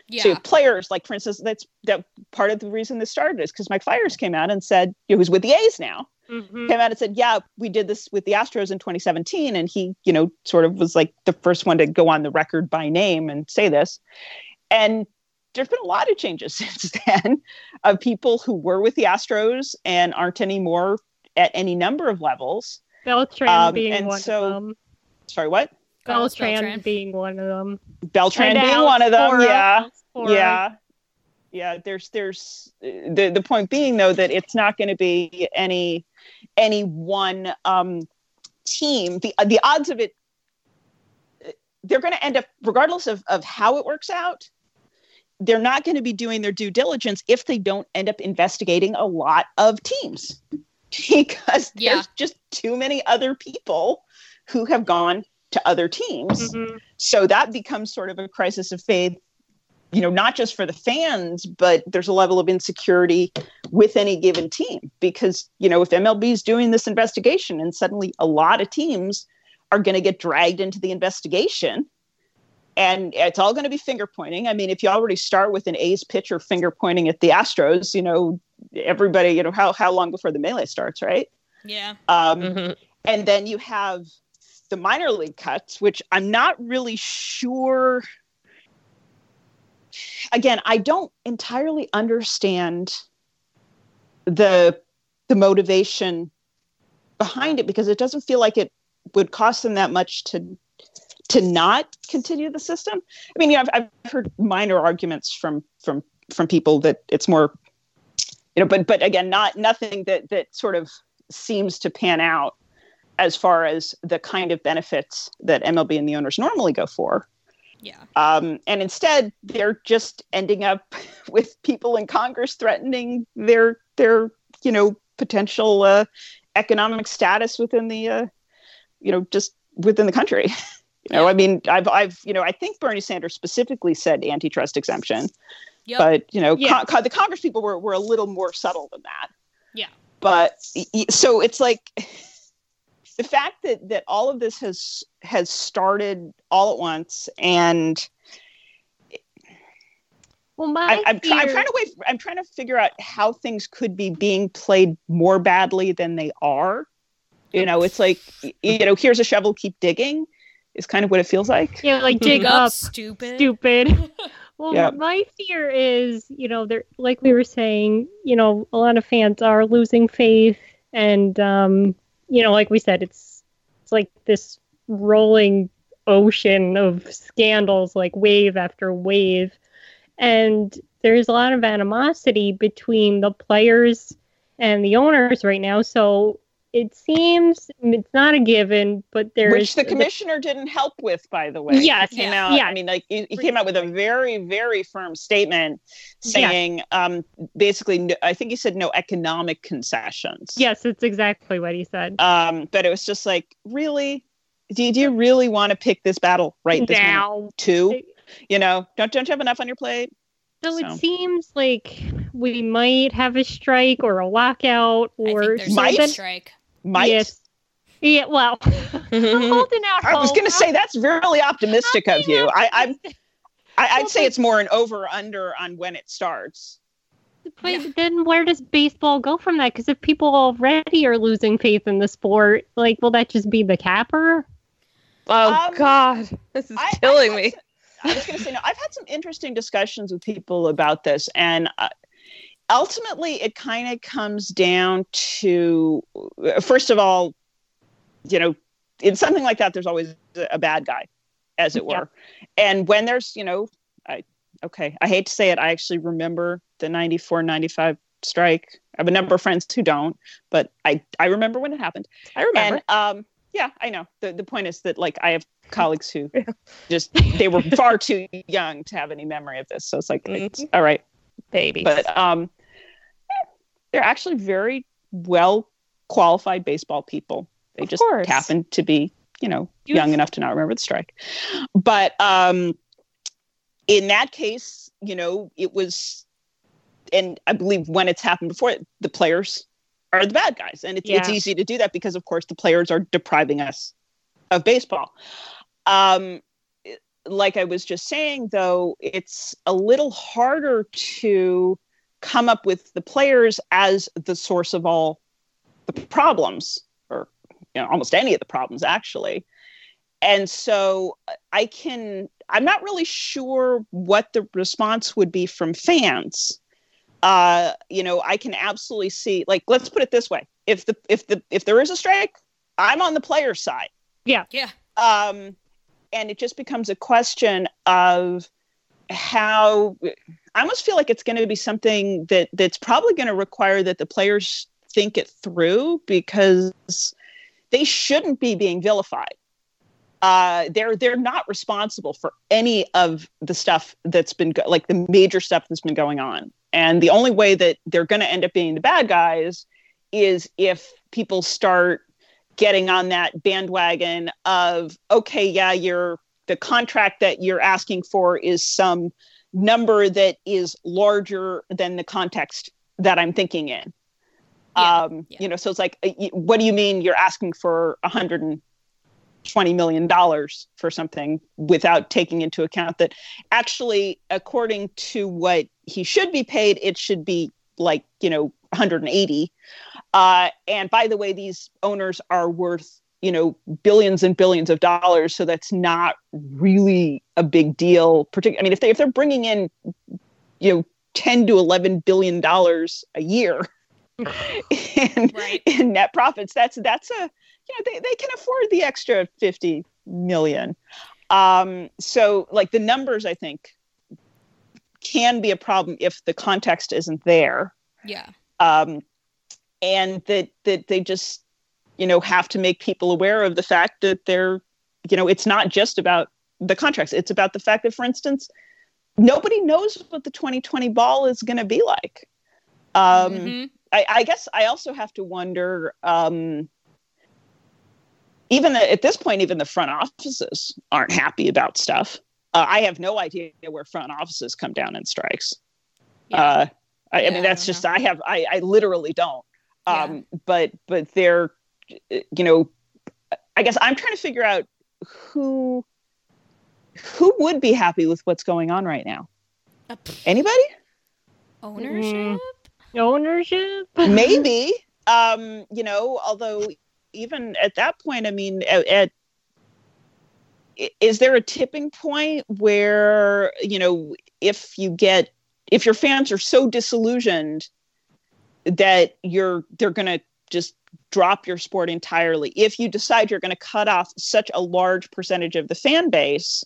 Yeah. so players like for instance that's that part of the reason this started is because mike Fiers came out and said you know, who's with the a's now Mhm. came out and said yeah we did this with the astros in 2017 and he you know sort of was like the first one to go on the record by name and say this and there's been a lot of changes since then of people who were with the astros and aren't anymore at any number of levels Beltran Um, being and one so- of them. sorry what Beltran, Beltran. being one of them. beltran And being Alex one of them Cora- yeah Alex yeah yeah there's there's the the point being though that it's not going to be any any one um team the the odds of it they're going to end up regardless of of how it works out they're not going to be doing their due diligence if they don't end up investigating a lot of teams because Yeah. there's just too many other people who have gone to other teams Mhm. so that becomes sort of a crisis of faith you know not just for the fans but there's a level of insecurity with any given team because you know if mlb is doing this investigation and suddenly a lot of teams are going to get dragged into the investigation and it's all going to be finger pointing i mean if you already start with an a's pitcher finger pointing at the astros you know everybody you know how, how long before the melee starts right yeah. um, Mhm. and then you have the minor league cuts, which I'm not really sure. Again, I don't entirely understand the the motivation behind it because it doesn't feel like it would cost them that much to to not continue the system. I mean, you know, I've, I've heard minor arguments from from from people that it's more, you know, but but again, not nothing that that sort of seems to pan out as far as the kind of benefits that MLB and the owners normally go for. Yeah. Um, and instead, they're just ending up with people in Congress threatening their their you know potential uh, economic status within the uh, you know just within the country. you know, I mean, I've I've you know I think Bernie Sanders specifically said antitrust exemption, Yep. but you know Yeah. con- the Congress people were were a little more subtle than that. Yeah. But so it's like the fact that that all of this has has started all at once and Well, my I, I'm, try, I'm fear- trying to wait. I'm trying to figure out how things could be being played more badly than they are. You know, it's like you know, here's a shovel, keep digging, is kind of what it feels like. yeah, like dig Dig up, up, stupid. stupid. Well, Yeah. my fear is, you know, they're like we were saying, you know, a lot of fans are losing faith, and um, you know, like we said, it's it's like this rolling ocean of scandals, like wave after wave, and there's a lot of animosity between the players and the owners right now. So it seems it's not a given, but there Which is the commissioner didn't help with, by the way. Yes, he came yeah, out. yeah. I mean, like he, he came out with a very, very firm statement saying, um, basically, no, I think he said no economic concessions. Yes, it's exactly what he said. Um, but it was just like, really, do you, do you really want to pick this battle right this minute now. too? You know, don't don't you have enough on your plate? So, So. it seems like we might have a strike or a lockout I or think there's Might? a strike. Might Yes. Yeah, well, I'm holding out I was going to say that's really optimistic of you. I, I'm I, I'd Well, say it's more an over under on when it starts. But Yeah. then where does baseball go from that? Because if people already are losing faith in the sport, like, will that just be the capper? Oh Um, God, this is I- killing I me. some- I was going to say no. I've had some interesting discussions with people about this, and uh, ultimately, it kind of comes down to first of all, you know, in something like that, there's always a bad guy, as it Yeah. were, and when there's, you know, I okay, I hate to say it, I actually remember the 94, 95 strike. I have a number of friends who don't, but I I remember when it happened. I remember. And um, yeah, I know. The the point is that like I have colleagues who just they were far too young to have any memory of this. So it's like it's all right. Baby. But um they're actually very well qualified baseball people. They Of just course. happen to be, you know, You- young enough to not remember the strike. But um in that case, you know, it was and I believe when it's happened before, the players are the bad guys. And it's, it's easy to do that because, of course, the players are depriving us of baseball. Um, like I was just saying, though, it's a little harder to come up with the players as the source of all the problems, or you know, almost any of the problems, actually. And so I can, I'm not really sure what the response would be from fans uh you know i can absolutely see like let's put it this way if the if the if there is a strike i'm on the player's side Yeah. Yeah. Um and it just becomes a question of how i almost feel like it's going to be something that that's probably going to require that the players think it through because they shouldn't be being vilified uh, they're they're not responsible for any of the stuff that's been go- like the major stuff that's been going on. And the only way that they're going to end up being the bad guys is if people start getting on that bandwagon of okay, yeah, you're the contract that you're asking for is some number that is larger than the context that I'm thinking in. Yeah, um, yeah. You know, so it's like, uh, what do you mean you're asking for hundred and twenty million dollars for something without taking into account that actually, according to what he should be paid, it should be like you know 180. Uh, and by the way, these owners are worth you know billions and billions of dollars, so that's not really a big deal. Particularly, I mean, if they if they're bringing in you know 10 to 11 billion dollars a year in, Right. in net profits that's that's a you know they, they can afford the extra 50 million um so like the numbers i think can be a problem if the context isn't there Yeah. um and that that they just you know have to make people aware of the fact that they're you know it's not just about the contracts it's about the fact that for instance nobody knows what the 2020 ball is going to be like um, mm-hmm. I, I, guess i also have to wonder um, even the, at this point even the front offices aren't happy about stuff uh, i have no idea where front offices come down in strikes yeah. uh, I, yeah, I, mean that's I just know. i have I, I literally don't um, yeah. but but they're you know i guess i'm trying to figure out who who would be happy with what's going on right now? Anybody? Ownership? Mm, ownership? Maybe. Um, you know, although even at that point, I mean, at, at is there a tipping point where you know if you get if your fans are so disillusioned that you're they're going to just drop your sport entirely if you decide you're going to cut off such a large percentage of the fan base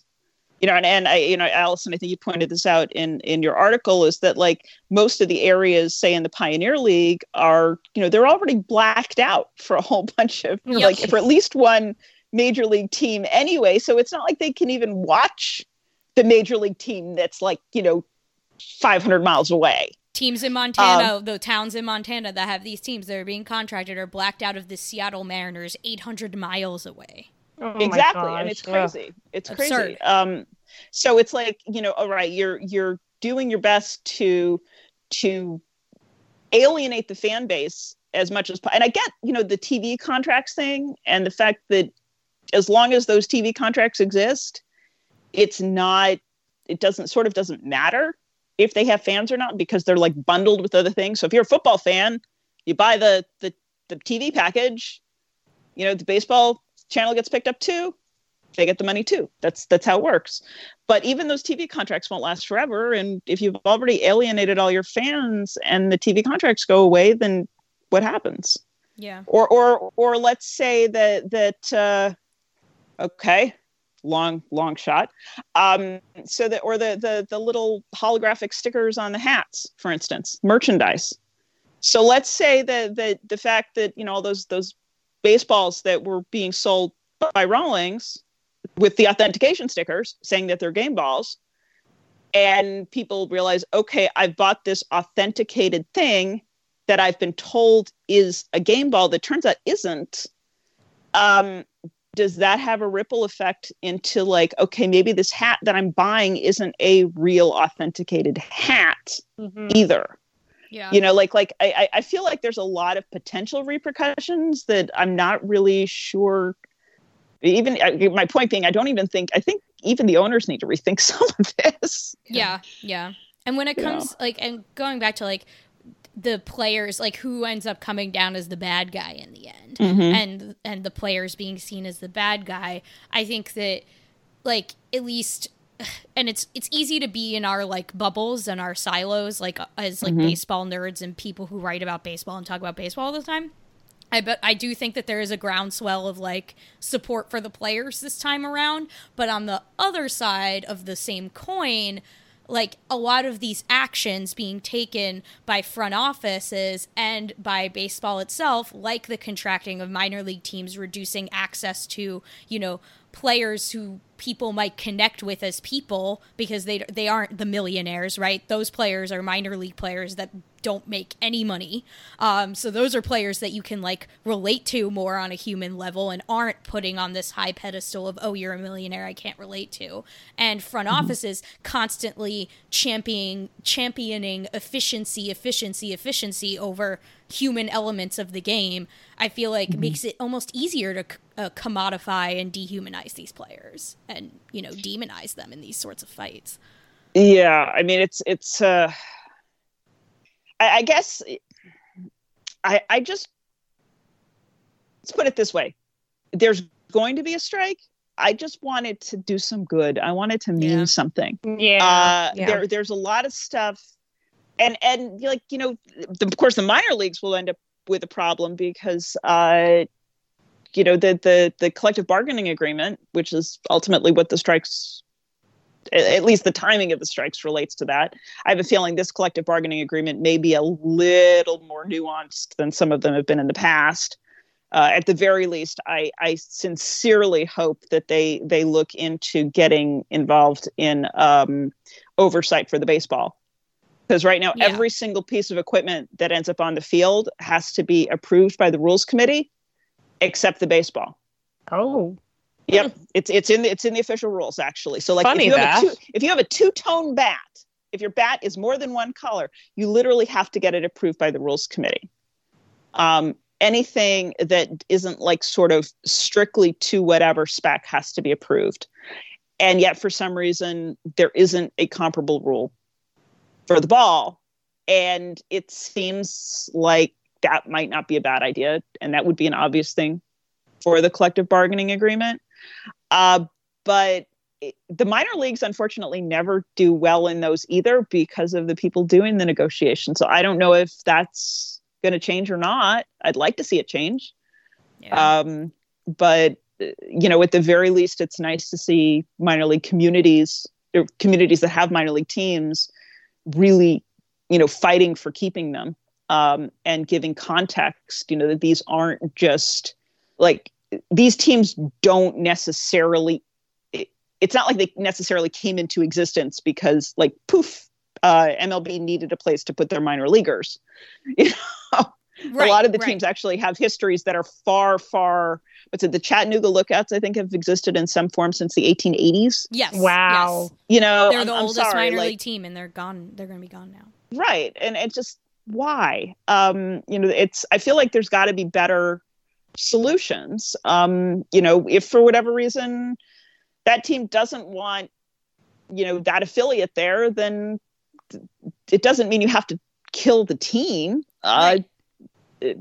you know, and, and I, you know, Allison, I think you pointed this out in in your article is that like most of the areas, say in the Pioneer League, are you know they're already blacked out for a whole bunch of yep. like for at least one major league team anyway. So it's not like they can even watch the major league team that's like you know 500 miles away. Teams in Montana, um, the towns in Montana that have these teams that are being contracted are blacked out of the Seattle Mariners 800 miles away. Oh exactly, and it's crazy. It's Absurd. crazy. Um, so it's like you know, all right, you're you're doing your best to to alienate the fan base as much as and I get you know the TV contracts thing and the fact that as long as those TV contracts exist, it's not it doesn't sort of doesn't matter if they have fans or not because they're like bundled with other things. So if you're a football fan, you buy the the the TV package, you know, the baseball channel gets picked up too, they get the money too. That's that's how it works. But even those TV contracts won't last forever. And if you've already alienated all your fans and the TV contracts go away, then what happens? Yeah. Or or or let's say that that uh, okay, long long shot. Um, so that or the the the little holographic stickers on the hats, for instance, merchandise. So let's say that that the fact that you know all those those baseballs that were being sold by Rawlings with the authentication stickers saying that they're game balls. And people realize, okay, I've bought this authenticated thing that I've been told is a game ball that turns out isn't. Um, does that have a ripple effect into like, okay, maybe this hat that I'm buying isn't a real authenticated hat mm-hmm. either? yeah you know like like I, I feel like there's a lot of potential repercussions that i'm not really sure even my point being i don't even think i think even the owners need to rethink some of this yeah yeah and when it comes yeah. like and going back to like the players like who ends up coming down as the bad guy in the end mm-hmm. and and the players being seen as the bad guy i think that like at least and it's it's easy to be in our like bubbles and our silos like as like mm-hmm. baseball nerds and people who write about baseball and talk about baseball all the time I but I do think that there is a groundswell of like support for the players this time around, but on the other side of the same coin, like a lot of these actions being taken by front offices and by baseball itself, like the contracting of minor league teams, reducing access to, you know, players who people might connect with as people because they they aren't the millionaires, right? Those players are minor league players that don't make any money. Um, so those are players that you can like relate to more on a human level and aren't putting on this high pedestal of oh you're a millionaire I can't relate to. And front mm-hmm. offices constantly championing championing efficiency, efficiency, efficiency over human elements of the game. I feel like mm-hmm. makes it almost easier to uh, commodify and dehumanize these players and you know demonize them in these sorts of fights yeah i mean it's it's uh i, I guess i i just let's put it this way there's going to be a strike I just wanted to do some good. I wanted to mean yeah. something. Yeah. Uh, yeah. There, there's a lot of stuff, and and like you know, the, of course, the minor leagues will end up with a problem because uh, you know the the the collective bargaining agreement, which is ultimately what the strikes at least the timing of the strikes relates to that. I have a feeling this collective bargaining agreement may be a little more nuanced than some of them have been in the past. uh, at the very least, I, I sincerely hope that they they look into getting involved in um, oversight for the baseball. Because right now, Yeah. every single piece of equipment that ends up on the field has to be approved by the rules committee, except the baseball. Oh, Yep, it's it's in the, it's in the official rules actually. So like Funny if you have a that. two, if you have a two tone bat, if your bat is more than one color, you literally have to get it approved by the rules committee. Um, anything that isn't like sort of strictly to whatever spec has to be approved, and yet for some reason there isn't a comparable rule for the ball, and it seems like that might not be a bad idea, and that would be an obvious thing for the collective bargaining agreement. Uh, but it- the minor leagues, unfortunately, never do well in those either because of the people doing the negotiation. So I don't know if that's going to change or not. I'd like to see it change. Yeah. Um, but you know, at the very least, it's nice to see minor league communities or communities that have minor league teams really, you know, fighting for keeping them um, and giving context. You know, that these aren't just like these teams don't necessarily. It, it's not like they necessarily came into existence because, like, poof, uh, MLB needed a place to put their minor leaguers. You know, Right, a lot of the right. teams actually have histories that are far, far. What's it? The Chattanooga Lookouts, I think, have existed in some form since the 1880s. Yes. Wow. yes. You know, They're I'm, the I'm oldest sorry, minor like- league team, and they're gone. They're going to be gone now. right? And it just why? Um, you know, it's. I feel like there's got to be better solutions. Um, you know, if for whatever reason that team doesn't want, you know, that affiliate there, then th- it doesn't mean you have to kill the team. Uh, it-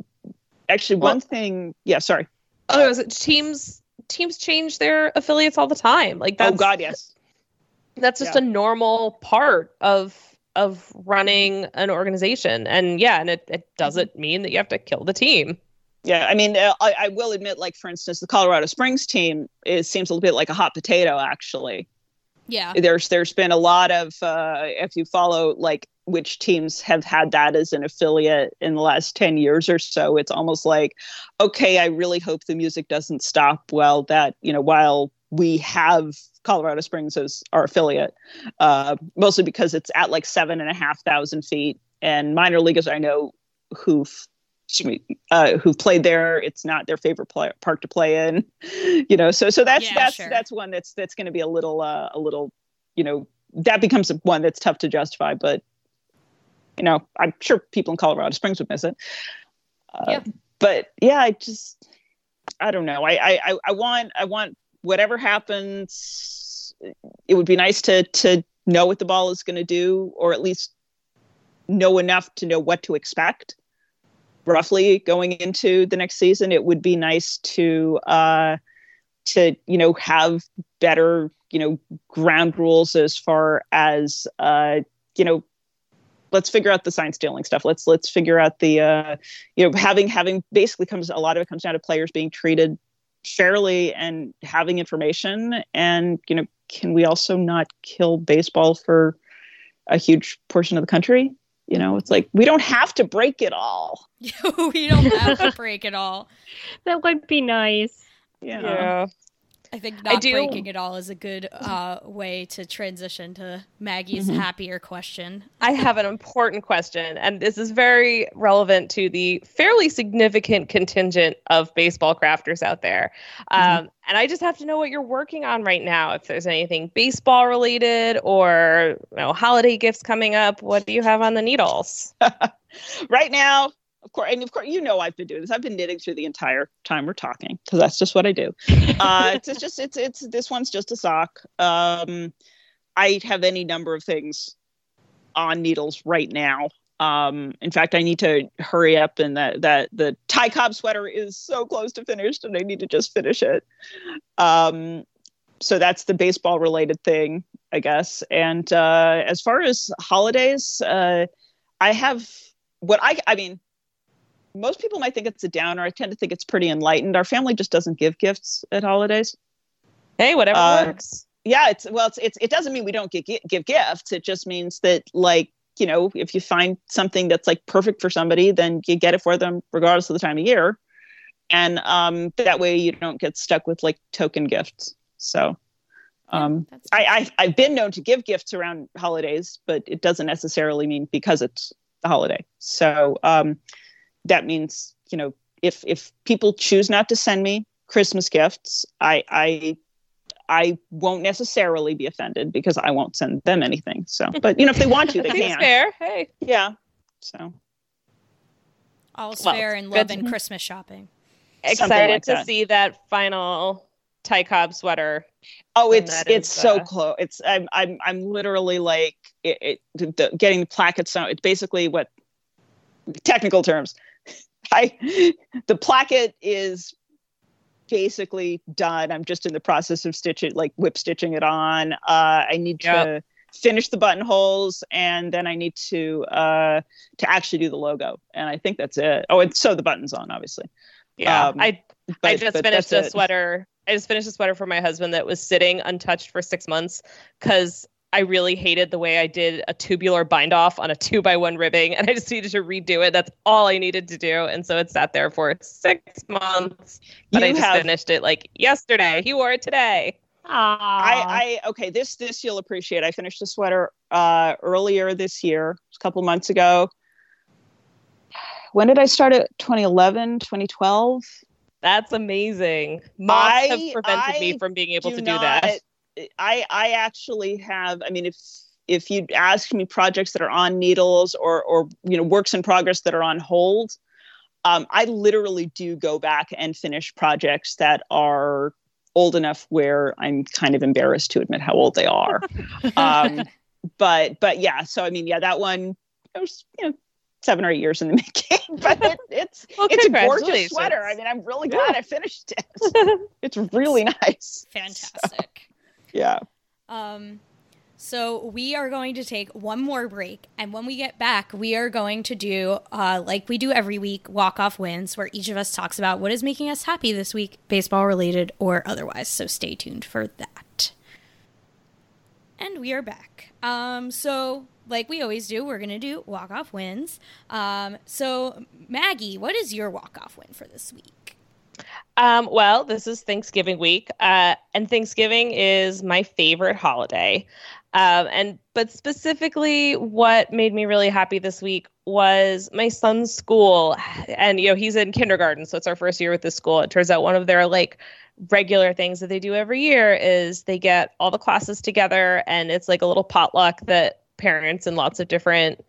actually, Well- one thing. Yeah, sorry. Oh, is it teams? Teams change their affiliates all the time. Like that's oh God, yes. that's just Yeah. a normal part of of running an organization. And yeah, and it, it doesn't mean that you have to kill the team. Yeah, I mean, uh, I, I will admit, like for instance, the Colorado Springs team it seems a little bit like a hot potato. Actually, Yeah. there's there's been a lot of uh, if you follow like which teams have had that as an affiliate in the last ten years or so, it's almost like, okay, I really hope the music doesn't stop while that you know while we have Colorado Springs as our affiliate, uh, mostly because it's at like seven and a half thousand feet, and minor leaguers I know who've me, uh, who've played there. It's not their favorite play, park to play in, you know. So so that's Yeah, that's sure. that's one that's that's going to be a little uh, a little, you know, that becomes one that's tough to justify. But you know, I'm sure people in Colorado Springs would miss it. Uh, Yeah. But yeah, I just I don't know. I I I- I want I want whatever happens. It would be nice to to know what the ball is going to do, or at least know enough to know what to expect roughly going into the next season it would be nice to uh to you know have better you know ground rules as far as uh you know let's figure out the sign stealing stuff let's let's figure out the uh you know having having basically comes a lot of it comes down to players being treated fairly and having information and you know can we also not kill baseball for a huge portion of the country you know it's like we don't have to break it all we don't have to break it all. that would be nice. yeah, I think I not do- breaking it all is a good uh, way to transition to Maggie's Mhm. happier question. I have an important question, and this is very relevant to the fairly significant contingent of baseball crafters out there. Um, and I just have to know what you're working on right now. If there's anything baseball related or you know, holiday gifts coming up, what do you have on the needles? right now of course and of course you know i've been doing this. I've been knitting through the entire time we're talking because that's just what i do. Uh it's, it's just it's it's this one's just a sock. Um i have any number of things on needles right now. Um in fact i need to hurry up and that that the Ty Cobb sweater is so close to finished and i need to just finish it. Um so that's the baseball related thing i guess. And uh as far as holidays uh i have what i i mean most people might think it's a downer i tend to think it's pretty enlightened our family just doesn't give gifts at holidays Hey, whatever Uh, works. yeah it's well it's, it's it doesn't mean we don't give, give gifts it just means that like you know if you find something that's like perfect for somebody then you get it for them regardless of the time of year and um, that way you don't get stuck with like token gifts. So. Um, I, I I've been known to give gifts around holidays, but it doesn't necessarily mean because it's the holiday. So um, that means you know if if people choose not to send me Christmas gifts, I I I won't necessarily be offended because I won't send them anything. So, but you know if they want to, they can. fair. Hey. Yeah. So all's well, fair in good love to- and Christmas shopping. Excited like to that. see that final Ty Cobb sweater. Oh, it's it's is, so uh, close. It's I'm I'm I'm literally like it, it the, the, getting the placket. So it's basically what technical terms. I the placket is basically done. I'm just in the process of stitching, like whip stitching it on. Uh, I need to finish the buttonholes, and then I need to uh, to actually do the logo. And I think that's it. Oh, and sew the buttons on, obviously. Yeah. Um, I I just finished a it. sweater. I just finished a sweater for my husband that was sitting untouched for six months because I really hated the way I did a tubular bind off on a two by one ribbing, and I just needed to redo it. That's all I needed to do, and so it sat there for six months. But I just have- finished it like yesterday. He wore it today. I, I okay. This this you'll appreciate. I finished a sweater uh, earlier this year, a couple months ago. When did I start it? 2011, 2012. That's amazing. Moths I- have prevented me from being able to do not- that. I I actually have. I mean, if if you'd ask me projects that are on needles or or you know works in progress that are on hold, um, I literally do go back and finish projects that are old enough where I'm kind of embarrassed to admit how old they are. um, but but yeah, so I mean, yeah, that one it was you know seven or eight years in the making, but it, it's Well, it's a gorgeous sweater. I mean, I'm really glad I finished it. it's really nice. Fantastic. Yeah. Um, so we are going to take one more break, and when we get back, we are going to do, uh, like we do every week, walk off wins, where each of us talks about what is making us happy this week, baseball related or otherwise. So stay tuned for that. And we are back. Um, so like we always do, we're gonna do walk off wins. Um, so Maggie, what is your walk off win for this week? Um, well, this is Thanksgiving week, uh, and Thanksgiving is my favorite holiday. Um, and but specifically, what made me really happy this week was my son's school, and you know he's in kindergarten, so it's our first year with this school. It turns out one of their like regular things that they do every year is they get all the classes together, and it's like a little potluck that parents and lots of different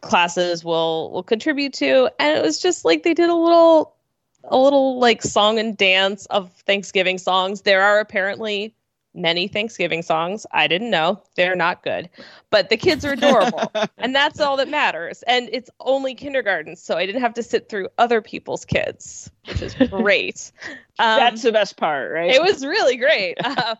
classes will will contribute to, and it was just like they did a little a little like song and dance of Thanksgiving songs. There are apparently many Thanksgiving songs. I didn't know. They're not good. But the kids are adorable. and that's all that matters. And it's only kindergarten, so I didn't have to sit through other people's kids, which is great. Um, That's the best part, right? it was really great. Uh,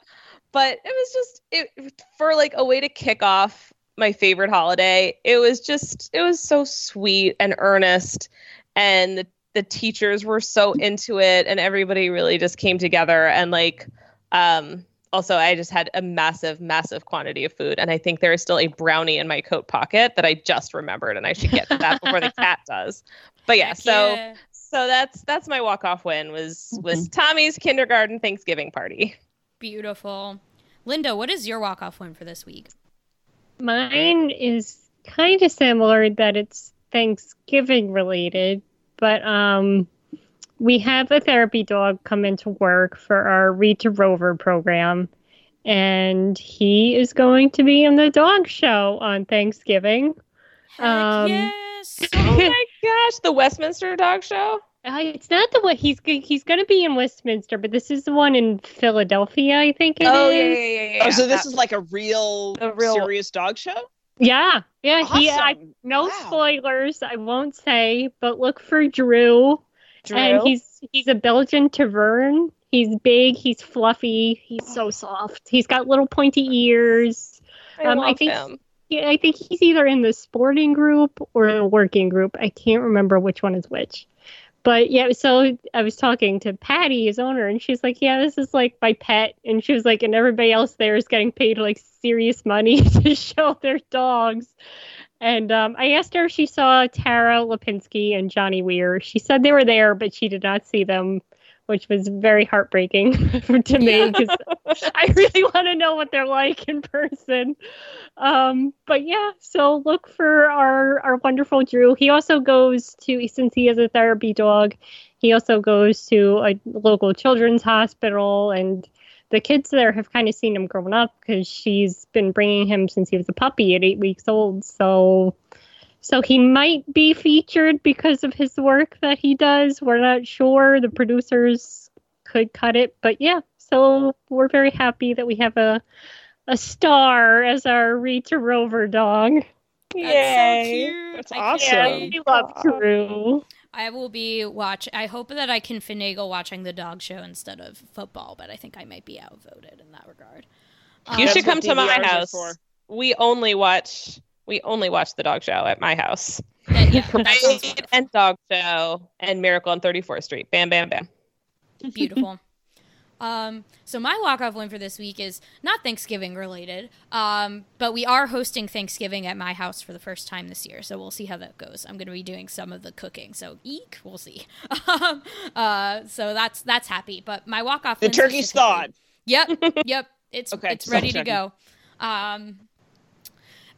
but it was just it for like a way to kick off my favorite holiday. It was just it was so sweet and earnest and the, the teachers were so into it and everybody really just came together and like um also I just had a massive massive quantity of food and I think there is still a brownie in my coat pocket that I just remembered and I should get to that before the cat does. But yeah, Heck so yeah. so that's that's my walk off win was was Mm-hmm. Tommy's kindergarten Thanksgiving party. beautiful. Linda, what is your walk off win for this week? Mine is kind of similar that it's Thanksgiving related, but um we have a therapy dog come into work for our Read to Rover program and he is going to be in the dog show on Thanksgiving. Heck Um, yes. Oh my gosh, the Westminster Dog Show. Uh, it's not the one he's he's going to be in Westminster, but this is the one in Philadelphia, I think it is. Oh yeah, yeah, yeah, yeah. oh, so this is like a real, A real- serious dog show? Yeah, yeah. He, I, no Wow. spoilers, I won't say, but look for Drew, Drew. and he's he's a Belgian Tervuren. He's big, he's fluffy, he's so soft. He's got little pointy ears. I um, I think- him. Yeah, I think he's either in the sporting group or the working group. I can't remember which one is which. But yeah, so I was talking to Patty, his owner, and she's like, "Yeah, this is like my pet," and she was like, "And everybody else there is getting paid like serious money to show their dogs." And um, I asked her if she saw Tara Lipinski and Johnny Weir. She said they were there, but she did not see them, which was very heartbreaking to me because I really want to know what they're like in person. Um, but yeah, so look for our our wonderful Drew. He also goes to since he is a therapy dog. He also goes to a local children's hospital and the kids there have kind of seen him growing up because she's been bringing him since he was a puppy at eight weeks old. So, so he might be featured because of his work that he does. We're not sure. The producers could cut it, but yeah. So we're very happy that we have a a star as our Read to Rover dog. That's so cute. That's awesome. Yeah, we love Drew. I will be watch. I hope that I can finagle watching the dog show instead of football, but I think I might be outvoted in that regard. You Um, should come to my house. for. We only watch we only watch the dog show at my house. that- yeah, that Parade and dog show and Miracle on 34th Street. Bam bam bam. Beautiful. Um, so my walk off win for this week is not Thanksgiving related, um, but we are hosting Thanksgiving at my house for the first time this year. So we'll see how that goes. I'm going to be doing some of the cooking. So eek, we'll see. um, uh, so that's that's happy. But my walk off The turkey's thawed. Yep, yep. It's Okay, it's ready to go. Um,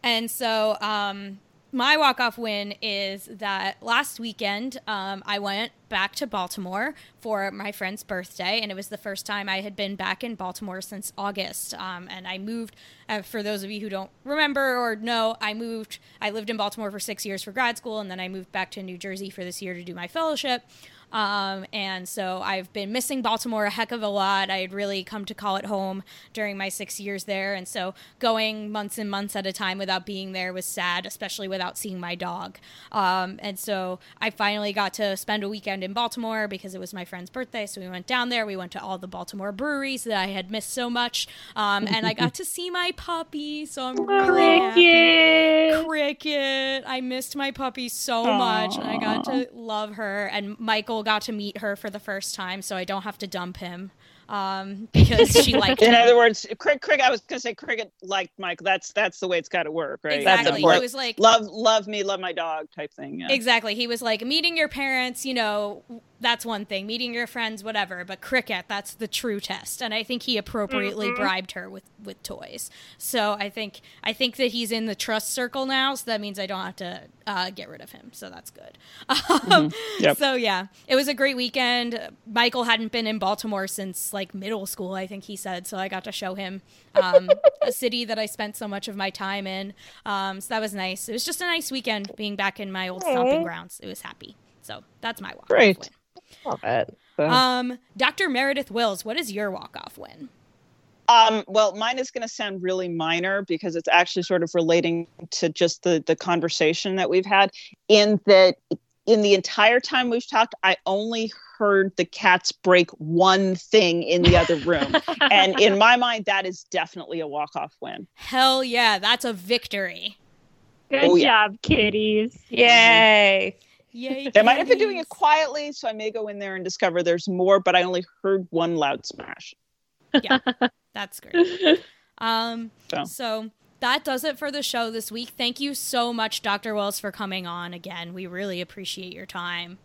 and so um, my walk off win is that last weekend um, I went back to Baltimore for my friend's birthday, and it was the first time I had been back in Baltimore since August. Um, and I moved. Uh, for those of you who don't remember or know, I moved. I lived in Baltimore for six years for grad school, and then I moved back to New Jersey for this year to do my fellowship. Um, and so I've been missing Baltimore a heck of a lot. I had really come to call it home during my six years there. And so going months and months at a time without being there was sad, especially without seeing my dog. Um, and so I finally got to spend a weekend in Baltimore because it was my friend's birthday. So we went down there. We went to all the Baltimore breweries that I had missed so much. Um, and I got to see my puppy. So I'm really happy. Cricket. Cricket. I missed my puppy so much, and I got to love her. And Michael got to meet her for the first time, so I don't have to dump him um, because she liked In him. other words, Craig, Craig, I was gonna say cricket liked Mike. That's that's the way it's got to work, right? Exactly. He important. was like, love love me, love my dog type thing. Yeah. Exactly. He was like meeting your parents, you know, that's one thing. Meeting your friends, whatever. But cricket, that's the true test. And I think he appropriately bribed her with with toys. So I think I think that he's in the trust circle now. So that means I don't have to uh, get rid of him. So that's good. Um, Yep. So yeah, it was a great weekend. Michael hadn't been in Baltimore since like middle school, I think he said. So I got to show him um, a city that I spent so much of my time in. Um, so that was nice. It was just a nice weekend being back in my old stomping grounds. It was happy. So that's my walk. Great. Win. Love it. So- Um, Dr. Meredith Wills, what is your walk off win? Um, well, mine is going to sound really minor because it's actually sort of relating to just the the conversation that we've had. In that, in the entire time we've talked, I only heard the cats break one thing in the other room, and in my mind, that is definitely a walk off win. Hell yeah, that's a victory. Good Oh, yeah. job, kitties. Yay. Yay. They might have been doing it quietly, so I may go in there and discover there's more. But I only heard one loud smash. Yeah, that's great. Um, So. so that does it for the show this week. Thank you so much, Dr. Wills, for coming on again. We really appreciate your time.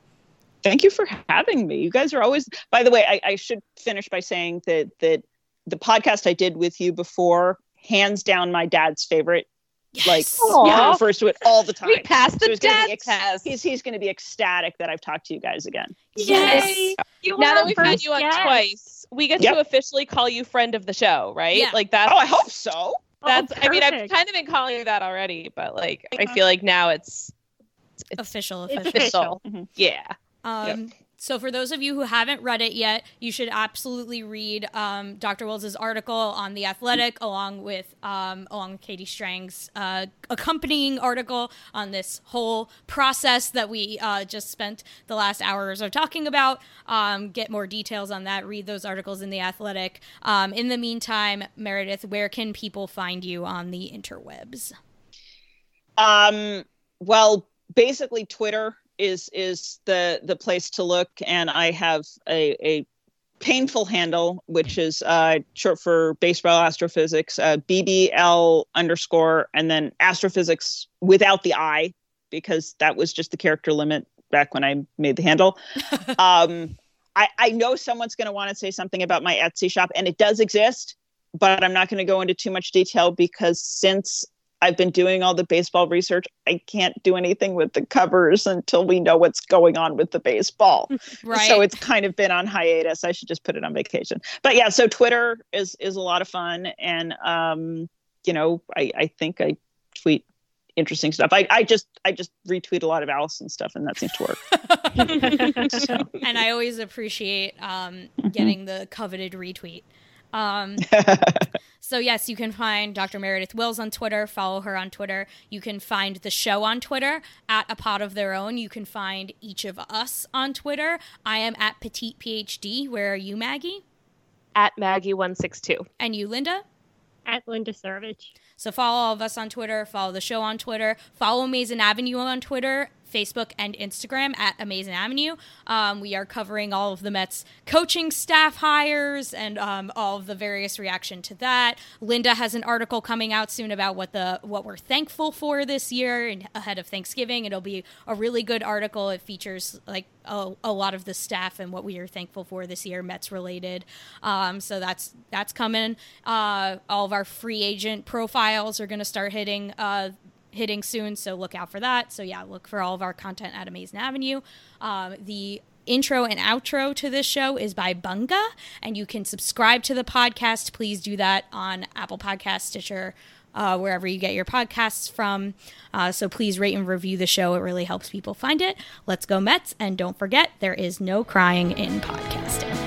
Thank you for having me. You guys are always. By the way, I, I should finish by saying that that the podcast I did with you before, hands down, my dad's favorite. Like Yes. Aw. he refers to it all the time. We passed the he's gonna dad be ex- test. He's he's going to be ecstatic that I've talked to you guys again. Yes. You now that we've had you on guest. twice, we get Yep. to officially call you friend of the show, right? Yeah. Like that. Oh, I hope so. that's Oh, I mean I've kind of been calling you that already, but like I feel like now it's it's Official, It's official. official. Mhm. Yeah. Um, So, for those of you who haven't read it yet, you should absolutely read um, Dr. Wills's article on the Athletic, along with um, along with Katie Strang's uh, accompanying article on this whole process that we uh, just spent the last hour or so talking about. Um, get more details on that. Read those articles in the Athletic. Um, in the meantime, Meredith, where can people find you on the interwebs? Um, well, basically, Twitter is is the the place to look, and I have a a painful handle, which is uh, short for baseball astrophysics, uh, BBL underscore, and then astrophysics without the I, because that was just the character limit back when I made the handle. um, I, I know someone's going to want to say something about my Etsy shop, and it does exist, but I'm not going to go into too much detail because since I've been doing all the baseball research. I can't do anything with the covers until we know what's going on with the baseball. Right. So it's kind of been on hiatus. I should just put it on vacation. But yeah, so Twitter is is a lot of fun, and um, you know, I I think I tweet interesting stuff. I I just I just retweet a lot of Allison stuff, and that seems to work. so. and I always appreciate um, getting the coveted retweet. Um, so yes, you can find Dr. Meredith Wills on Twitter. Follow her on Twitter. You can find the show on Twitter at A Pod of Their Own. You can find each of us on Twitter. I am at petite PhD. Where are you, Maggie? At Maggie one six two. And you, Linda? At Linda Savage. So follow all of us on Twitter. Follow the show on Twitter. Follow Amazing Avenue on Twitter Facebook and Instagram at Amazing Avenue. Um, we are covering all of the Mets coaching staff hires and um, all of the various reaction to that. Linda has an article coming out soon about what the what we're thankful for this year and ahead of Thanksgiving. It'll be a really good article. It features like a, a lot of the staff and what we are thankful for this year, Mets related. Um, so that's that's coming. Uh, all of our free agent profiles are going to start hitting uh, hitting soon, so look out for that. So yeah, look for all of our content at Amazing Avenue. Um, the intro and outro to this show is by Bunga, and you can subscribe to the podcast. Please do that on Apple Podcast, Stitcher, uh, wherever you get your podcasts from. Uh, so please rate and review the show. It really helps people find it. Let's go Mets, and don't forget there is no crying in podcasting.